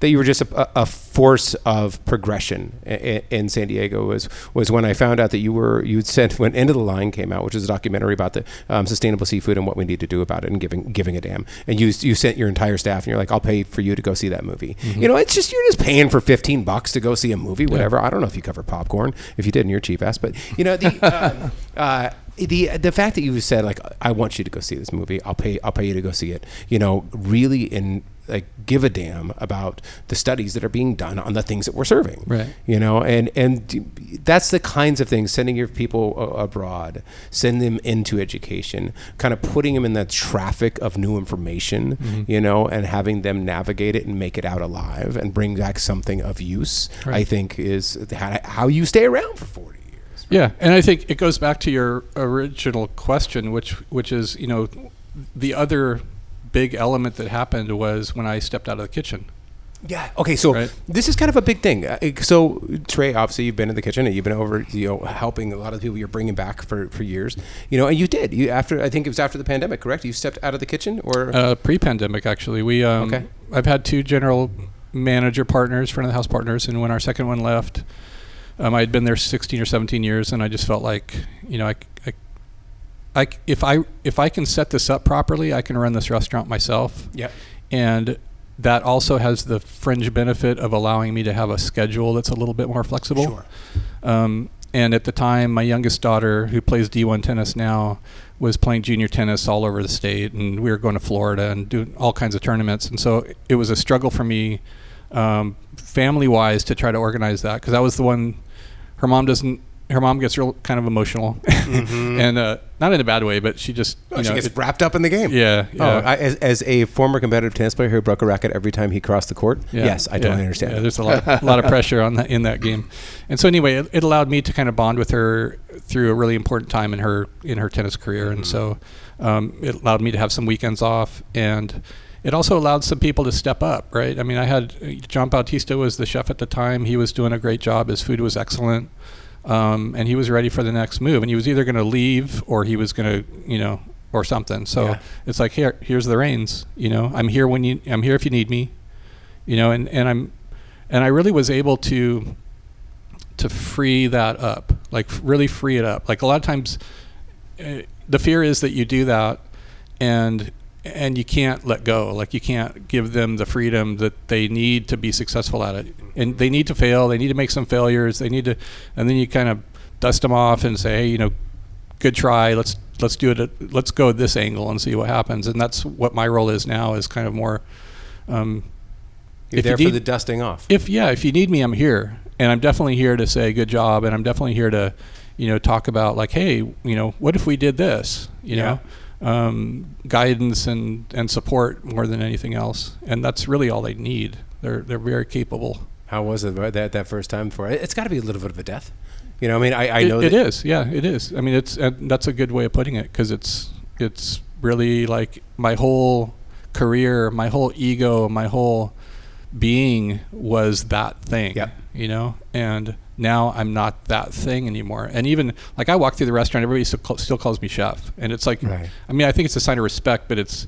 that you were just a, a force of progression in, in San Diego. Was was when I found out that you were you sent when End of the Line came out, which is a documentary about the um, sustainable seafood and what we need to do about it, and giving giving a damn. And you you sent your entire staff, and you're like, I'll pay for you to go see that movie. You know, it's just you're just paying for fifteen bucks to go see a movie, whatever. I don't know if you cover popcorn. If you did, and you're cheap ass, but you know the. um, uh, the the fact that you said like I want you to go see this movie, I'll pay I'll pay you to go see it. You know, really in like give a damn about the studies that are being done on the things that we're serving. Right. You know, and and that's the kinds of things sending your people abroad, send them into education, kind of putting them in the traffic of new information, Mm-hmm. you know, and having them navigate it and make it out alive and bring back something of use. I think is how, how you stay around for 40 years. Yeah, and I think it goes back to your original question, which which is you know the other big element that happened was when I stepped out of the kitchen. Yeah. Okay. So Right. this is kind of a big thing. Uh, So Trey, obviously, you've been in the kitchen and you've been over, you know, helping a lot of the people you're bringing back for, for years. You know, and you did. You after I think it was after the pandemic, correct? You stepped out of the kitchen, or Uh, pre-pandemic, actually, we um, Okay. I've had two general manager partners, front of the house partners, and when our second one left, um, I had been there 16 or 17 years, and I just felt like you know I, I, I if I if I can set this up properly, I can run this restaurant myself. yeah, and that also has the fringe benefit of allowing me to have a schedule that's a little bit more flexible. Sure. Um, and at the time, my youngest daughter, who plays D1 tennis now, was playing junior tennis all over the state, and we were going to Florida and doing all kinds of tournaments. And so it was a struggle for me, um, family-wise, to try to organize that because I was the one. Her mom doesn't. Her mom gets real kind of emotional, and uh, not in a bad way, but she just Mm-hmm. Oh, you she gets it- wrapped up in the game. yeah, Oh. I, as, as a former competitive tennis player who broke a racket every time he crossed the court, Yeah, yes, I totally yeah, understand. Yeah, there's a lot, a lot of pressure on that in that game, and so anyway, it, it allowed me to kind of bond with her through a really important time in her in her tennis career, Mm-hmm. and so um, it allowed me to have some weekends off, and it also allowed some people to step up. Right? I mean, I had John Bautista was the chef at the time. He was doing a great job. His food was excellent. Um, and he was ready for the next move, and he was either going to leave or he was going to, you know, or something. So Yeah. it's like here, here's the reins. You know, I'm here when you, I'm here if you need me you know and, and i'm and i really was able to to free that up like really free it up like a lot of times uh, the fear is that you do that and and you can't let go. Like you can't give them the freedom that they need to be successful at it. And they need to fail. They need to make some failures. They need to and then you kind of dust them off and say hey you know good try. Let's let's do it at, let's go this angle and see what happens. And that's what my role is now is kind of more um, You're if you there for the dusting off. if yeah, if you need me, I'm here, and I'm definitely here to say good job, and I'm definitely here to, you know, talk about like, hey, you know, what if we did this, you Yeah. know, um, guidance and and support more than anything else, and that's really all they need. They're they're very capable. How was it that that first time for it? It's got to be a little bit of a death. You know, I mean, I, I know it that, is, yeah, it is. I mean, it's and that's a good way of putting it because it's it's really like my whole career, my whole ego, my whole being was that thing. Yep. You know, and now I'm not that thing anymore. And even like I walk through the restaurant, everybody still, call, still calls me chef, and it's like, Right. I mean, I think it's a sign of respect, but it's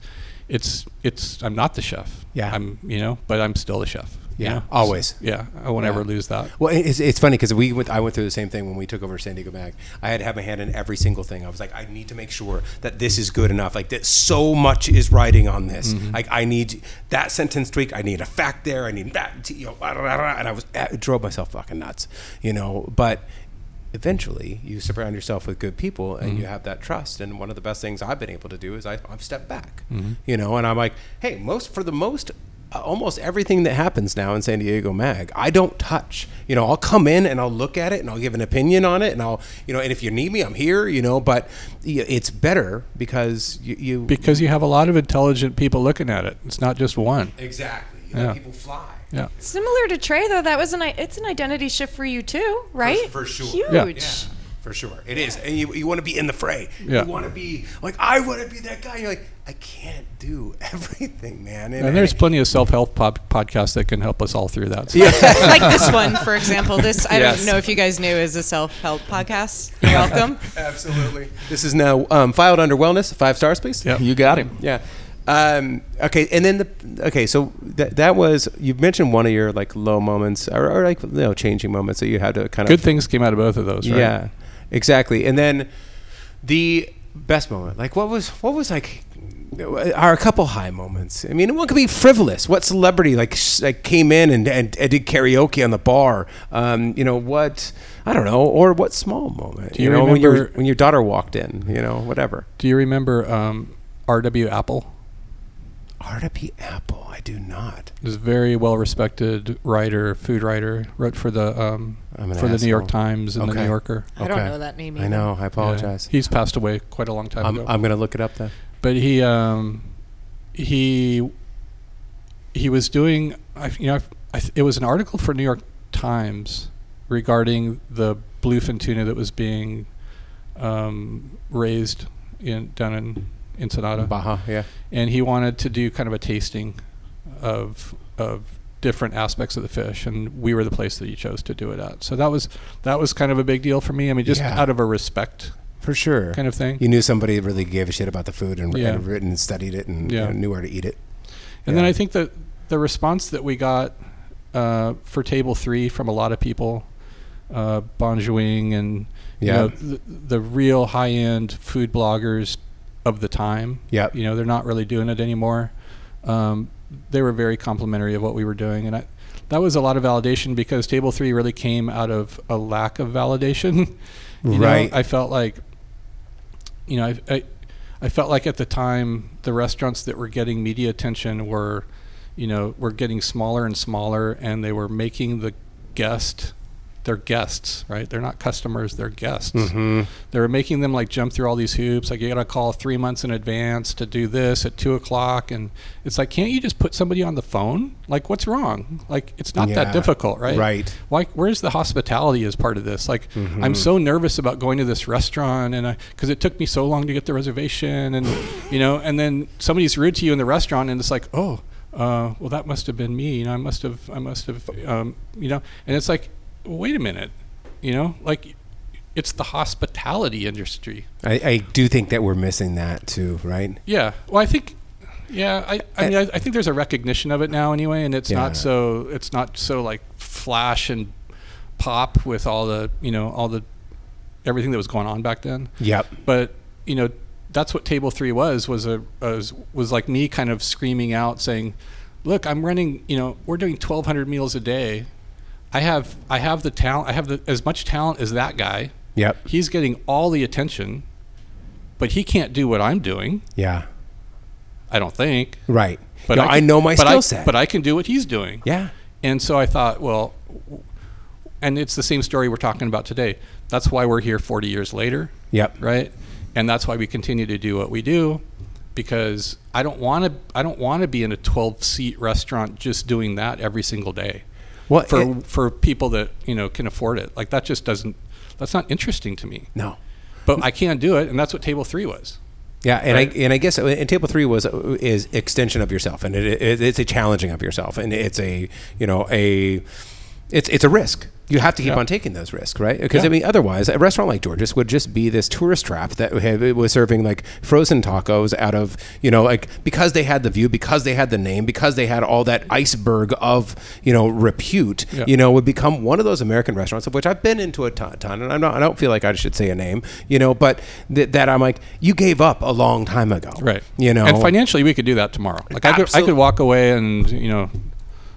it's it's I'm not the chef. Yeah. I'm you know, but I'm still the chef. Yeah, know? always. Yeah, I won't Yeah. ever lose that. Well, it's, it's funny because we went. I went through the same thing when we took over San Diego Mag. I had to have my hand in every single thing. I was like, I need to make sure that this is good enough. Like that, so much is riding on this. Mm-hmm. Like I need that sentence tweak. I need a fact there. I need that. You know, blah, blah, blah, and I was it drove myself fucking nuts. You know, but eventually you surround yourself with good people and mm-hmm. you have that trust and one of the best things i've been able to do is I, i've stepped back mm-hmm. you know and i'm like hey most for the most almost everything that happens now in san diego mag i don't touch you know i'll come in and i'll look at it and i'll give an opinion on it and i'll you know and if you need me i'm here you know but it's better because you, you because you have a lot of intelligent people looking at it. It's not just one. exactly you Yeah. people fly Yeah. Similar to Trey, though, that was an it's an identity shift for you too, right? for sure. Huge. Yeah. Yeah, for sure. It is. And you, you want to be in the fray. Yeah. You want to be like, I want to be that guy. You're like, I can't do everything, man. And there's plenty of self-help pod- podcasts that can help us all through that. So like this one, for example. This I Yes. don't know if you guys knew is a self-help podcast. You're welcome. Absolutely. This is now um, filed under wellness. Five stars, please. Yep. You got him. Yeah. Um, okay, and then the okay, so that that was you mentioned one of your like low moments or, or like you know changing moments that you had to kind good of good things came out of both of those, right? Yeah, exactly. And then the best moment, like what was what was like are a couple high moments. I mean, one could be frivolous. What celebrity like sh- like came in and, and, and did karaoke on the bar? Um, you know what? I don't know. Or what small moment? Do you know when your remember- when your daughter walked in? You know, whatever. Do you remember um, R.W. Apple? R.W. Apple. I do not. Is a very well respected writer, food writer, wrote for the um, I'm an for the New York. Times and the New Yorker. I don't know that name I know. I Yeah. apologize. He's passed away quite a long time I'm, ago. I'm going to look it up then. But he um, he he was doing I, you know I, it was an article for New York Times regarding the bluefin tuna that was being um, raised in down in Ensenada, Baja, yeah. and he wanted to do kind of a tasting of of different aspects of the fish, and we were the place that he chose to do it at. So that was that was kind of a big deal for me. I mean, just Yeah. out of a respect For sure. kind of thing. You knew somebody really gave a shit about the food and, Yeah. and written and studied it and Yeah. you know, knew where to eat it. And then I think that the response that we got uh, for table three from a lot of people, uh, Bonjwing and you Yeah. know, the, the real high end food bloggers of the time. Yep. You know, they're not really doing it anymore. Um, they were very complimentary of what we were doing, and I, that was a lot of validation because table three really came out of a lack of validation. you Right. Know, I felt like, you know, I, I, I felt like at the time the restaurants that were getting media attention were, you know, were getting smaller and smaller, and they were making the guest their guests, right? They're not customers; they're guests. Mm-hmm. They're making them like jump through all these hoops. Like you got to call three months in advance to do this at two o'clock, and it's like, can't you just put somebody on the phone? Like, what's wrong? Like, it's not Yeah. that difficult, right? Right. Why? Where's the hospitality as part of this? Like, Mm-hmm. I'm so nervous about going to this restaurant, and I, because it took me so long to get the reservation, and you know, and then somebody's rude to you in the restaurant, and it's like, oh. Uh, well, that must have been me. You know, I must have, I must have, um, you know, and it's like, wait a minute, you know, like it's the hospitality industry. I, I do think that we're missing that too, right? Yeah. Well, I think, yeah, I, I mean, eh. I, I think there's a recognition of it now anyway, and it's Yeah. not so, it's not so like flash and pop with all the, you know, all the, everything that was going on back then. Yep. But, you know, that's what table three was, was a, was, was like me kind of screaming out saying, look, I'm running, you know, we're doing 1200 meals a day. I have, I have the talent, I have the, as much talent as that guy. Yep. He's getting all the attention, but he can't do what I'm doing. Yeah. I don't think. Right. But No, I, can- know my but I- skill set. But I can do what he's doing. yeah. And so I thought, well, and it's the same story we're talking about today. That's why we're here 40 years later, Yep. right? And that's why we continue to do what we do, because I don't want to. I don't want to be in a 12 seat restaurant just doing that every single day. Well, for it- for people that you know can afford it, like that just doesn't. That's not interesting to me. No. But I can do it, and that's what table three was. Yeah, and Right. I and I guess uh, and table three was is extension of yourself, and it, it, it's a challenging of yourself, and it's a you know a it's it's a risk. You have to keep Yeah. on taking those risks, right? Because I mean, otherwise, a restaurant like George's would just be this tourist trap that was serving like frozen tacos out of you know like because they had the view, because they had the name, because they had all that iceberg of you know repute, Yeah. you know, would become one of those American restaurants of which I've been into a ton, ton and I'm not, I don't feel like I should say a name, you know, but th- that I'm like, you gave up a long time ago, Right. You know, and financially, we could do that tomorrow. Like I could, I could walk away and you know,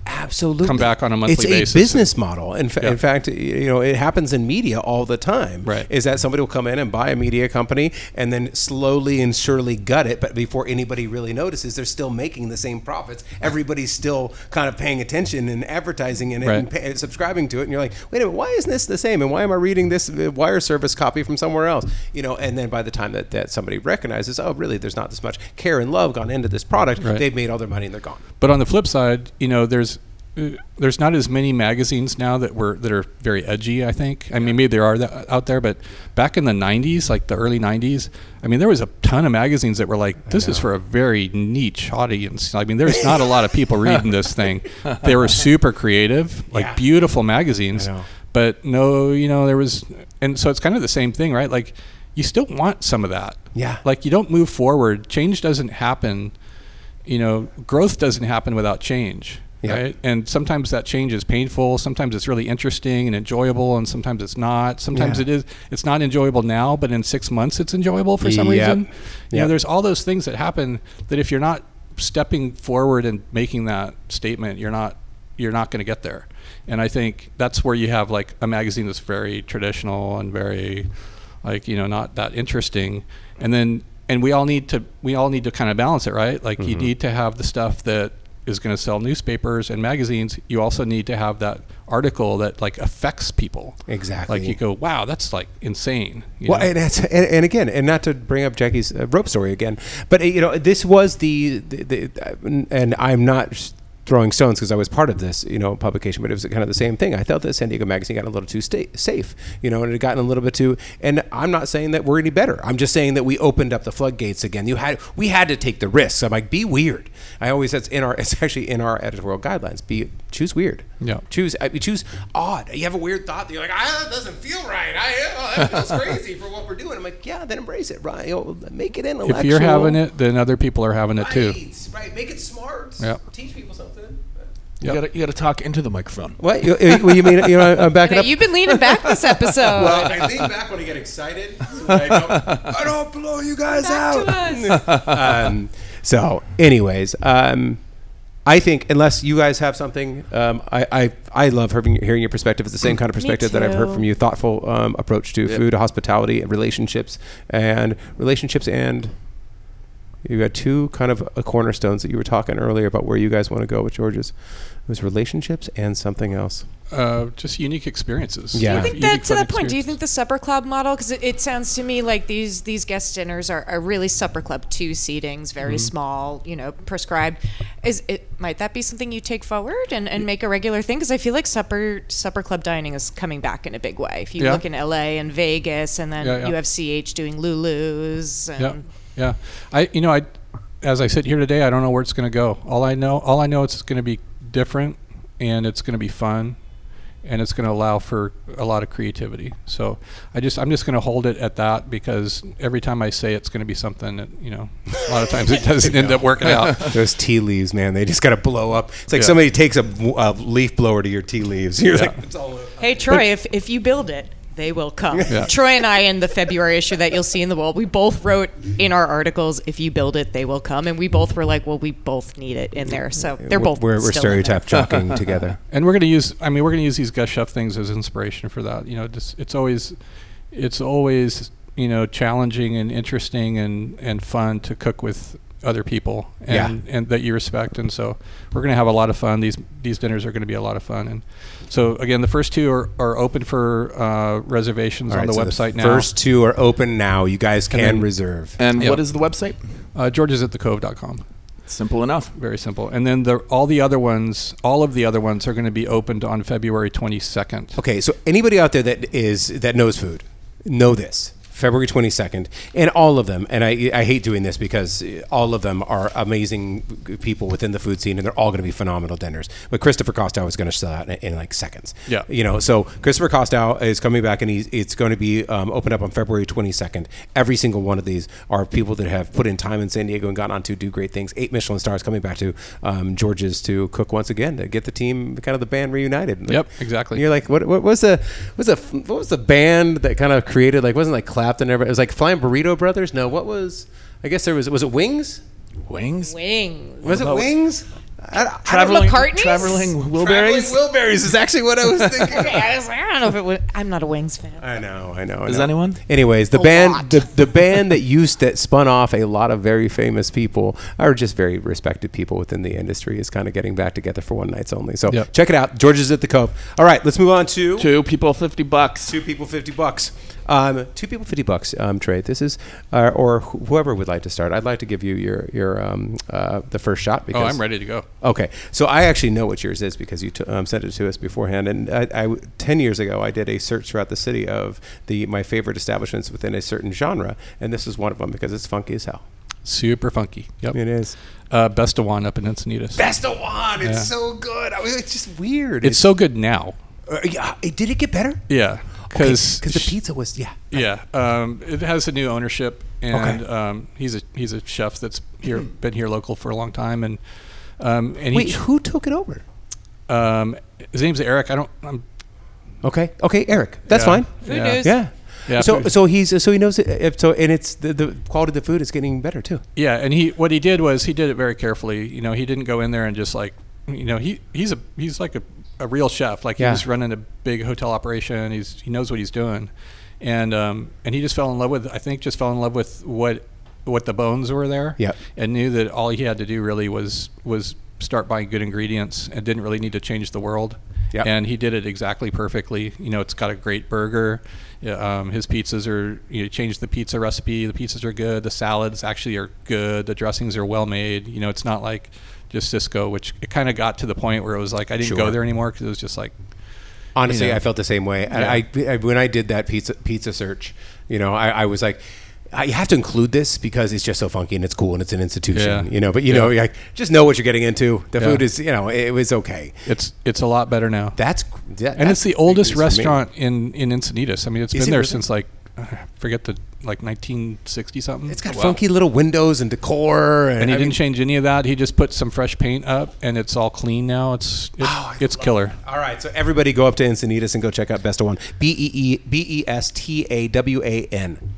absolutely come back on a monthly it's basis a business model. In, fa- Yeah. in fact, you know, it happens in media all the time. Right. Is that somebody will come in and buy a media company and then slowly and surely gut it, but before anybody really notices, they're still making the same profits. Everybody's still kind of paying attention and advertising in it and Right. pay, subscribing to it, and you're like, wait a minute, why isn't this the same? And why am I reading this uh, wire service copy from somewhere else? You know, and then by the time that, that somebody recognizes, oh, really, there's not this much care and love gone into this product, Right. they've made all their money and they're gone. But on the flip side, you know, there's there's not as many magazines now that were that are very edgy. I think. I mean, maybe there are that out there, but back in the '90s, like the early '90s, I mean, there was a ton of magazines that were like, "This is for a very niche audience." I mean, there's not a lot of people reading this thing. They were super creative, like Yeah. beautiful magazines, but no, you know, there was, and so it's kind of the same thing, right? Like, you still want some of that. Yeah. Like you don't move forward. Change doesn't happen you know, growth doesn't happen without change. Yeah. Right. And sometimes that change is painful. Sometimes it's really interesting and enjoyable, and sometimes it's not. Sometimes Yeah. it is. It's not enjoyable now, but in six months it's enjoyable for some Yep. reason. You know, there's all those things that happen that if you're not stepping forward and making that statement, you're not you're not going to get there. And I think that's where you have like a magazine that's very traditional and very like you know not that interesting, and then and we all need to we all need to kind of balance it, right? Like Mm-hmm. you need to have the stuff that is going to sell newspapers and magazines. You also need to have that article that like affects people. Exactly. Like you go, wow, that's like insane. you Well, know? and, and, and again, and not to bring up Jackie's uh, rope story again, but uh, you know, this was the, the, the uh, and I'm not throwing stones because I was part of this, you know, publication, but it was kind of the same thing. I felt that San Diego Magazine got a little too safe, you know, and it had gotten a little bit too. And I'm not saying that we're any better. I'm just saying that we opened up the floodgates again. You had we had to take the risks. I'm like, be weird. I always that's in our it's actually in our editorial guidelines. Be choose weird. Yeah. Choose I choose odd. You have a weird thought. That you're like, ah, that doesn't feel right. I oh, that feels crazy for what we're doing. I'm like, yeah, then embrace it, right? You know, make it intellectual. if you're having it, then other people are having it too. right, right, make it smart. Yeah. Teach people something. You Yep. gotta you gotta talk into the microphone. What You, you, you mean you know, I'm backing up? You've been leaning back this episode. well, I lean back when I get excited. So I, don't, I don't blow you guys Back out. to us. um, so, anyways, um, I think unless you guys have something, um, I, I I love hearing, hearing your perspective. It's the same kind of perspective that I've heard from you. Thoughtful um, approach to food, hospitality, and relationships, and relationships and. You got two kind of uh, cornerstones that you were talking earlier about where you guys want to go with George's. It was relationships and something else. Uh, just unique experiences. Yeah. I I think that to that point, do you think the supper club model? Because it, it sounds to me like these these guest dinners are, are really supper club two seatings, very small, you know, prescribed. Is it might that be something you take forward and, and make a regular thing? Because I feel like supper supper club dining is coming back in a big way. If you Yeah. look in LA and Vegas, and then Yeah, yeah. you have CH doing Lulu's. And Yeah, yeah. I, you know, I, as I sit here today, I don't know where it's going to go. All I know, all I know, it's going to be different, and it's going to be fun, and it's going to allow for a lot of creativity. So I just, I'm just going to hold it at that because every time I say it's going to be something that, you know, a lot of times it doesn't end up working out. Those tea leaves, man, they just got to blow up. It's like Yeah. somebody takes a, a leaf blower to your tea leaves. You're like, it's all over. Hey Troy, if if you build it, they will come. Yeah. Troy and I in the February issue that you'll see in the wall, we both wrote in our articles, if you build it, they will come. And we both were like, well, we both need it in there. So they're both We're, we're still in there. stereotype jockeying together. and we're going to use i mean we're going to use these gus chef things as inspiration for that you know just it's always it's always you know challenging and interesting and and fun to cook with other people and and that you respect and so we're going to have a lot of fun these these dinners are going to be a lot of fun and so again the first two are, are open for uh, reservations All on right, the so website now First two are open now. You guys can then- reserve. And Yep. what is the website? uh, georgesatthecove.com Simple enough. very simple and then the all the other ones all of the other ones are going to be opened on february 22nd Okay, so anybody out there that is that knows food, know this. February 22nd, and all of them, and I, I hate doing this because all of them are amazing people within the food scene, and they're all going to be phenomenal dinners. But Christopher Kostow is going to sell out in, in like seconds. Yeah. You know, so Christopher Kostow is coming back, and he's, it's going to be um, opened up on February 22nd. Every single one of these are people that have put in time in San Diego and gone on to do great things. Eight Michelin stars coming back to um, George's to cook once again to get the team, kind of the band reunited. Yep, exactly. You're like, what? What was the? Was the? What was the band that kind of created? Like, wasn't like Clapton? and everybody- It was like Flying Burrito Brothers. No, what was? I guess there was. Was it Wings? Wings. Wings. Was it No. Wings? I, I, Traveling, McCartney's? traveling Wilburys. Traveling Wilburys is actually what I was thinking. Okay, I, was like, I don't know if it would. I'm not a Wings fan. I know, I know. I Is know. anyone? Anyways, the A band, lot. the, the band that used that spun off a lot of very famous people, or just very respected people within the industry, is kind of getting back together for one nights only. So Yep. check it out. George's at the Cove. All right, let's move on to Two people, fifty bucks. Two people, fifty bucks. Um, two people, fifty bucks. Um, Trey, this is, uh, or wh- whoever would like to start. I'd like to give you your your um, uh, the first shot because oh i'm ready to go Okay, so I actually know what yours is because you t- um, sent it to us beforehand. And I, I, ten years ago, I did a search throughout the city of the my favorite establishments within a certain genre, and this is one of them because it's funky as hell. super funky yep It is. uh, Besta-Wan up in Encinitas. Besta-Wan. It's Yeah. so good. I mean, it's just weird. It's so good now. uh, yeah. it- Did it get better? Yeah, because because the pizza was yeah. yeah, um, it has a new ownership, and um, he's a he's a chef that's here been here local for a long time, and um, and Wait, he who took it over? um, his name's Eric. I don't. I'm, Okay, okay, Eric. That's Yeah. fine. Food Yeah. news. Yeah. Yeah, So food- so he's so he knows it. If, so and it's the, the quality of the food is getting better too. yeah, and he what he did was he did it very carefully. You know, he didn't go in there and just like you know he he's a he's like a, a real chef. Like Yeah. he's running a big hotel operation. He's he knows what he's doing, and um, and he just fell in love with I think just fell in love with what what the bones were there. Yep. And knew that all he had to do really was was start buying good ingredients and didn't really need to change the world. Yep. And he did it exactly perfectly. You know, it's got a great burger. Yeah, Um, his pizzas are you know, changed the pizza recipe. The pizzas are good. The salads actually are good. The dressings are well made. You know, it's not like just Sysco, which it kind of got to the point where it was like I didn't Sure. go there anymore because it was just like Honestly, You know. I felt the same way. And I, I, when I did that pizza pizza search, you know, I, I was like, I have to include this because it's just so funky and it's cool and it's an institution, Yeah. you know. But you Yeah. know, like, just know what you're getting into. The Yeah. food is, you know, it was okay. it's it's a lot better now. That's that, and it's the oldest big news for me. restaurant in in Encinitas. I mean, it's Is been it there really? since like uh, forget the like 1960 something. It's got Wow. funky little windows and decor, and, And he I didn't mean- change any of that. He just put some fresh paint up, and it's all clean now. It's it's, Oh, it's killer. All right, so everybody go up to Encinitas and go check out Besta-Wan. B E E B E S T A W A N.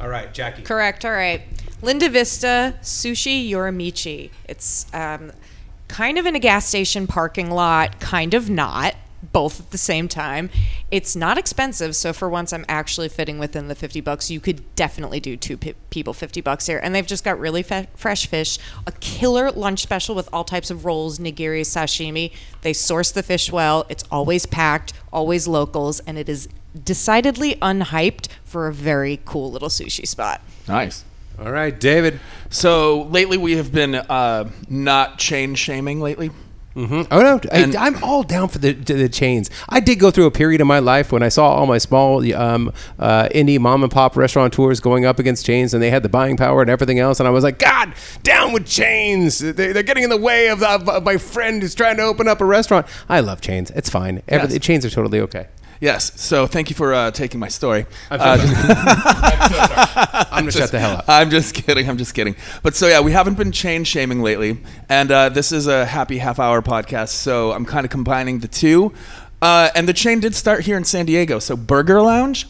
All right, Jackie. Correct. All right. Linda Vista Sushi Yorimichi. It's um, kind of in a gas station parking lot, kind of not, both at the same time. It's not expensive, so for once I'm actually fitting within the 50 bucks. You could definitely do two pe- people 50 bucks here. And they've just got really fe- fresh fish, a killer lunch special with all types of rolls, nigiri, sashimi. They source the fish well. It's always packed, always locals, and it is decidedly unhyped for a very cool little sushi spot. Nice. All right, David. So lately we have been uh, not chain shaming lately. Oh no, And- I, I'm all down for the the chains. I did go through a period of my life when I saw all my small um, uh, indie mom and pop restaurateurs going up against chains, and they had the buying power and everything else. And I was like, God, down with chains! They, they're getting in the way of, of, of my friend who's trying to open up a restaurant. I love chains. It's fine. Every, Yes. Chains are totally okay. Yes. So thank you for uh, taking my story. I'm, Uh, I'm gonna shut the hell up. I'm just kidding. I'm just kidding. But so yeah, we haven't been chain shaming lately, and uh, this is a happy half hour podcast. So I'm kind of combining the two. Uh, and the chain did start here in San Diego. So Burger Lounge.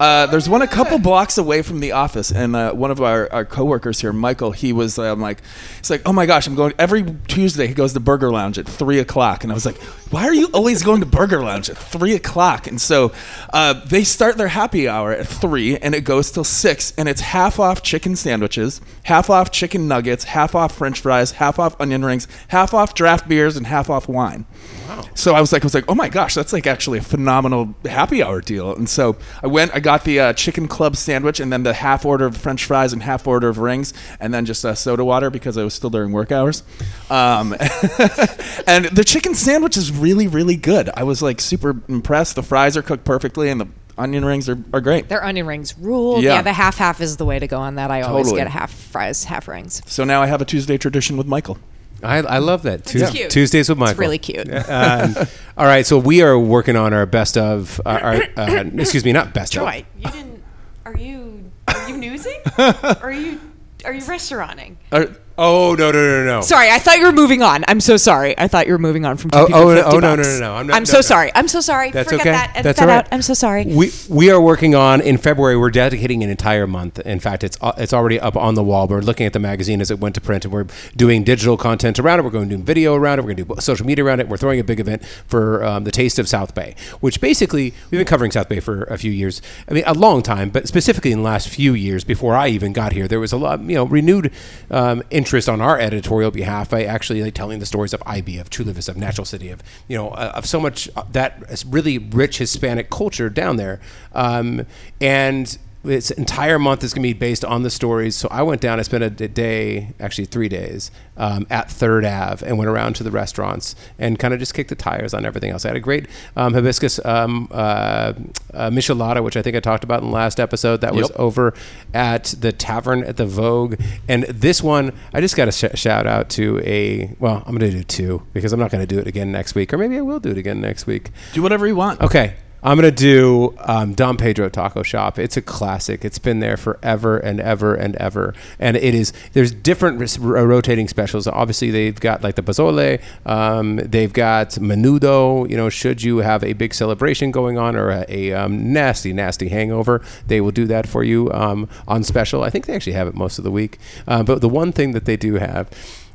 Uh, there's one a couple blocks away from the office, and uh, one of our, our coworkers here, Michael, he was um, like, he's like, oh my gosh, I'm going every Tuesday. He goes to Burger Lounge at three o'clock, and I was like, why are you always going to Burger Lounge at three o'clock? And so uh, they start their happy hour at three, and it goes till six, and it's half off chicken sandwiches, half off chicken nuggets, half off French fries, half off onion rings, half off draft beers, and half off wine. Wow. So I was like, I was like, oh my gosh, that's like actually a phenomenal happy hour deal. And so I went, I got the uh, chicken club sandwich, and then the half order of French fries and half order of rings, and then just uh, soda water because I was still during work hours. Um, and the chicken sandwich is really, really good. I was like super impressed. The fries are cooked perfectly, and the onion rings are, are great. Their onion rings rule. Yeah. Yeah, the half half is the way to go on that. I always Totally. get half fries, half rings. So now I have a Tuesday tradition with Michael. I, I love that. Tues- cute. Tuesdays with Michael. It's really cute. Um, all right, so we are working on our best of. Uh, our, uh, excuse me, not best of. Troy, you didn't. Are you? Are you newsing? are you? Are you restauranting? Uh, Oh no no no no! Sorry, I thought you were moving on. I'm so sorry. I thought you were moving on from two Oh, people oh, no, 50 oh, no, no, no, no. I'm not- I'm no, so no. sorry. I'm so sorry. That's Forget okay. that. Edit That's that all out. right. I'm so sorry. We we are working on in February. We're dedicating an entire month. In fact, it's uh, it's already up on the wall. We're looking at the magazine as it went to print, and we're doing digital content around it. We're going to do video around it. We're going to do social media around it. We're throwing a big event for um, the Taste of South Bay, which basically we've been covering South Bay for a few years. I mean, a long time, but specifically in the last few years before I even got here, there was a lot, you know, renewed um, interest on our editorial behalf by actually like, telling the stories of IB, of Chula Vista, of National City, of you know, uh, of so much uh, that really rich Hispanic culture down there, um, and. This entire month is going to be based on the stories. So I went down. I spent a day, actually three days, um, at Third Ave, and went around to the restaurants and kind of just kicked the tires on everything else. I had a great um, hibiscus um, uh, uh, michelada, which I think I talked about in the last episode. That was over at the tavern at the Vogue. And this one, I just got to sh- shout out to a. Well, I'm going to do two because I'm not going to do it again next week, or maybe I will do it again next week. do whatever you want. Okay. I'm gonna do um, Don Pedro Taco Shop. It's a classic. It's been there forever and ever and ever. And it is. There's different r- rotating specials. Obviously, they've got like the pozole. Um, they've got menudo. You know, should you have a big celebration going on or a, a um, nasty, nasty hangover, they will do that for you um, on special. I think they actually have it most of the week. Uh, but the one thing that they do have,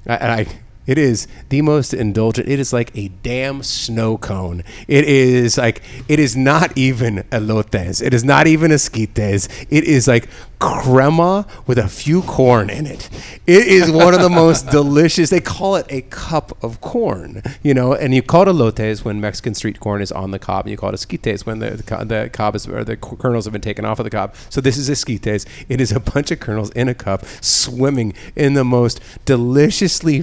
and I It is the most indulgent. It is like a damn snow cone. It is like it is not even elotes. It is not even esquites. It is like crema with a few corn in it. It is one of the most delicious. They call it a cup of corn, you know, and you call it elotes when Mexican street corn is on the cob, and you call it esquites when the, the, the cob is or the kernels have been taken off of the cob. So this is esquites. It is a bunch of kernels in a cup swimming in the most deliciously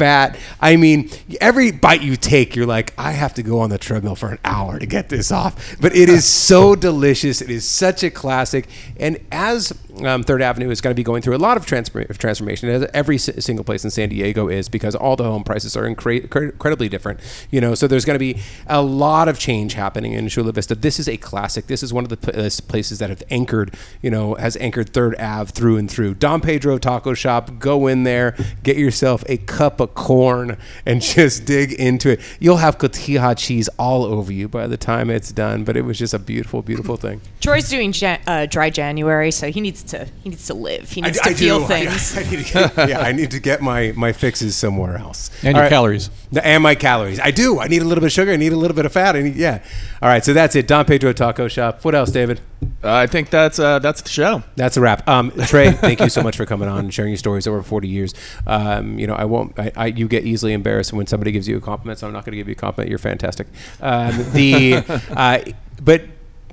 fat. I mean, every bite you take, you're like, I have to go on the treadmill for an hour to get this off. But it is so delicious. It is such a classic. And as um, Third Avenue is going to be going through a lot of transform- transformation, as every s- single place in San Diego is, because all the home prices are incre- incredibly different. You know, so there's going to be a lot of change happening in Chula Vista. This is a classic. This is one of the pl- uh, places that have anchored, you know, has anchored Third Ave through and through. Don Pedro Taco Shop. Go in there, get yourself a cup of corn, and just dig into it. You'll have cotija cheese all over you by the time it's done. But it was just a beautiful, beautiful thing. Troy's doing Jan- uh, dry January, so he needs to he needs to live. He needs I- to I feel do. Things. I, need to get, yeah, I need to get my, my fixes somewhere else. And All your calories. And my calories. I do. I need a little bit of sugar. I need a little bit of fat. I need, yeah. All right. So that's it. Don Pedro Taco Shop. What else, David? Uh, I think that's uh, that's the show. That's a wrap. Um, Trey, thank you so much for coming on and sharing your stories over 40 years. Um, you know, I won't. I, I, you get easily embarrassed when somebody gives you a compliment, so I'm not going to give you a compliment. You're fantastic. Um, the, uh, but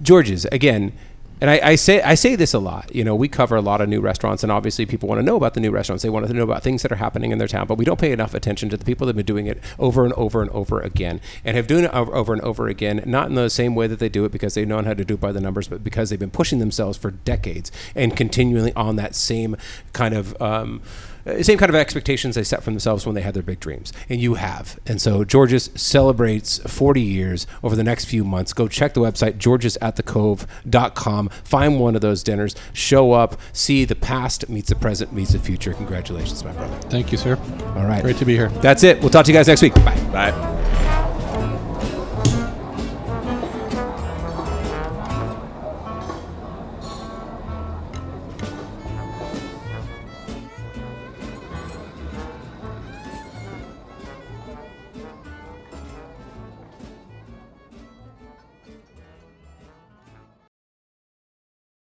George's again. And I, I say I say this a lot. You know, we cover a lot of new restaurants, and obviously people want to know about the new restaurants. They want to know about things that are happening in their town, but we don't pay enough attention to the people that have been doing it over and over and over again, and have doing it over, over and over again, not in the same way that they do it because they know how to do it by the numbers, but because they've been pushing themselves for decades and continually on that same kind of. Um, uh, same kind of expectations they set for themselves when they had their big dreams, and you have. And so George's celebrates 40 years over the next few months. Go check the website georgesatthecove.com. Find one of those dinners. Show up. See the past meets the present meets the future. Congratulations, my brother. Thank you, sir. All right, Great to be here. That's it. We'll talk to you guys next week. Bye. Bye.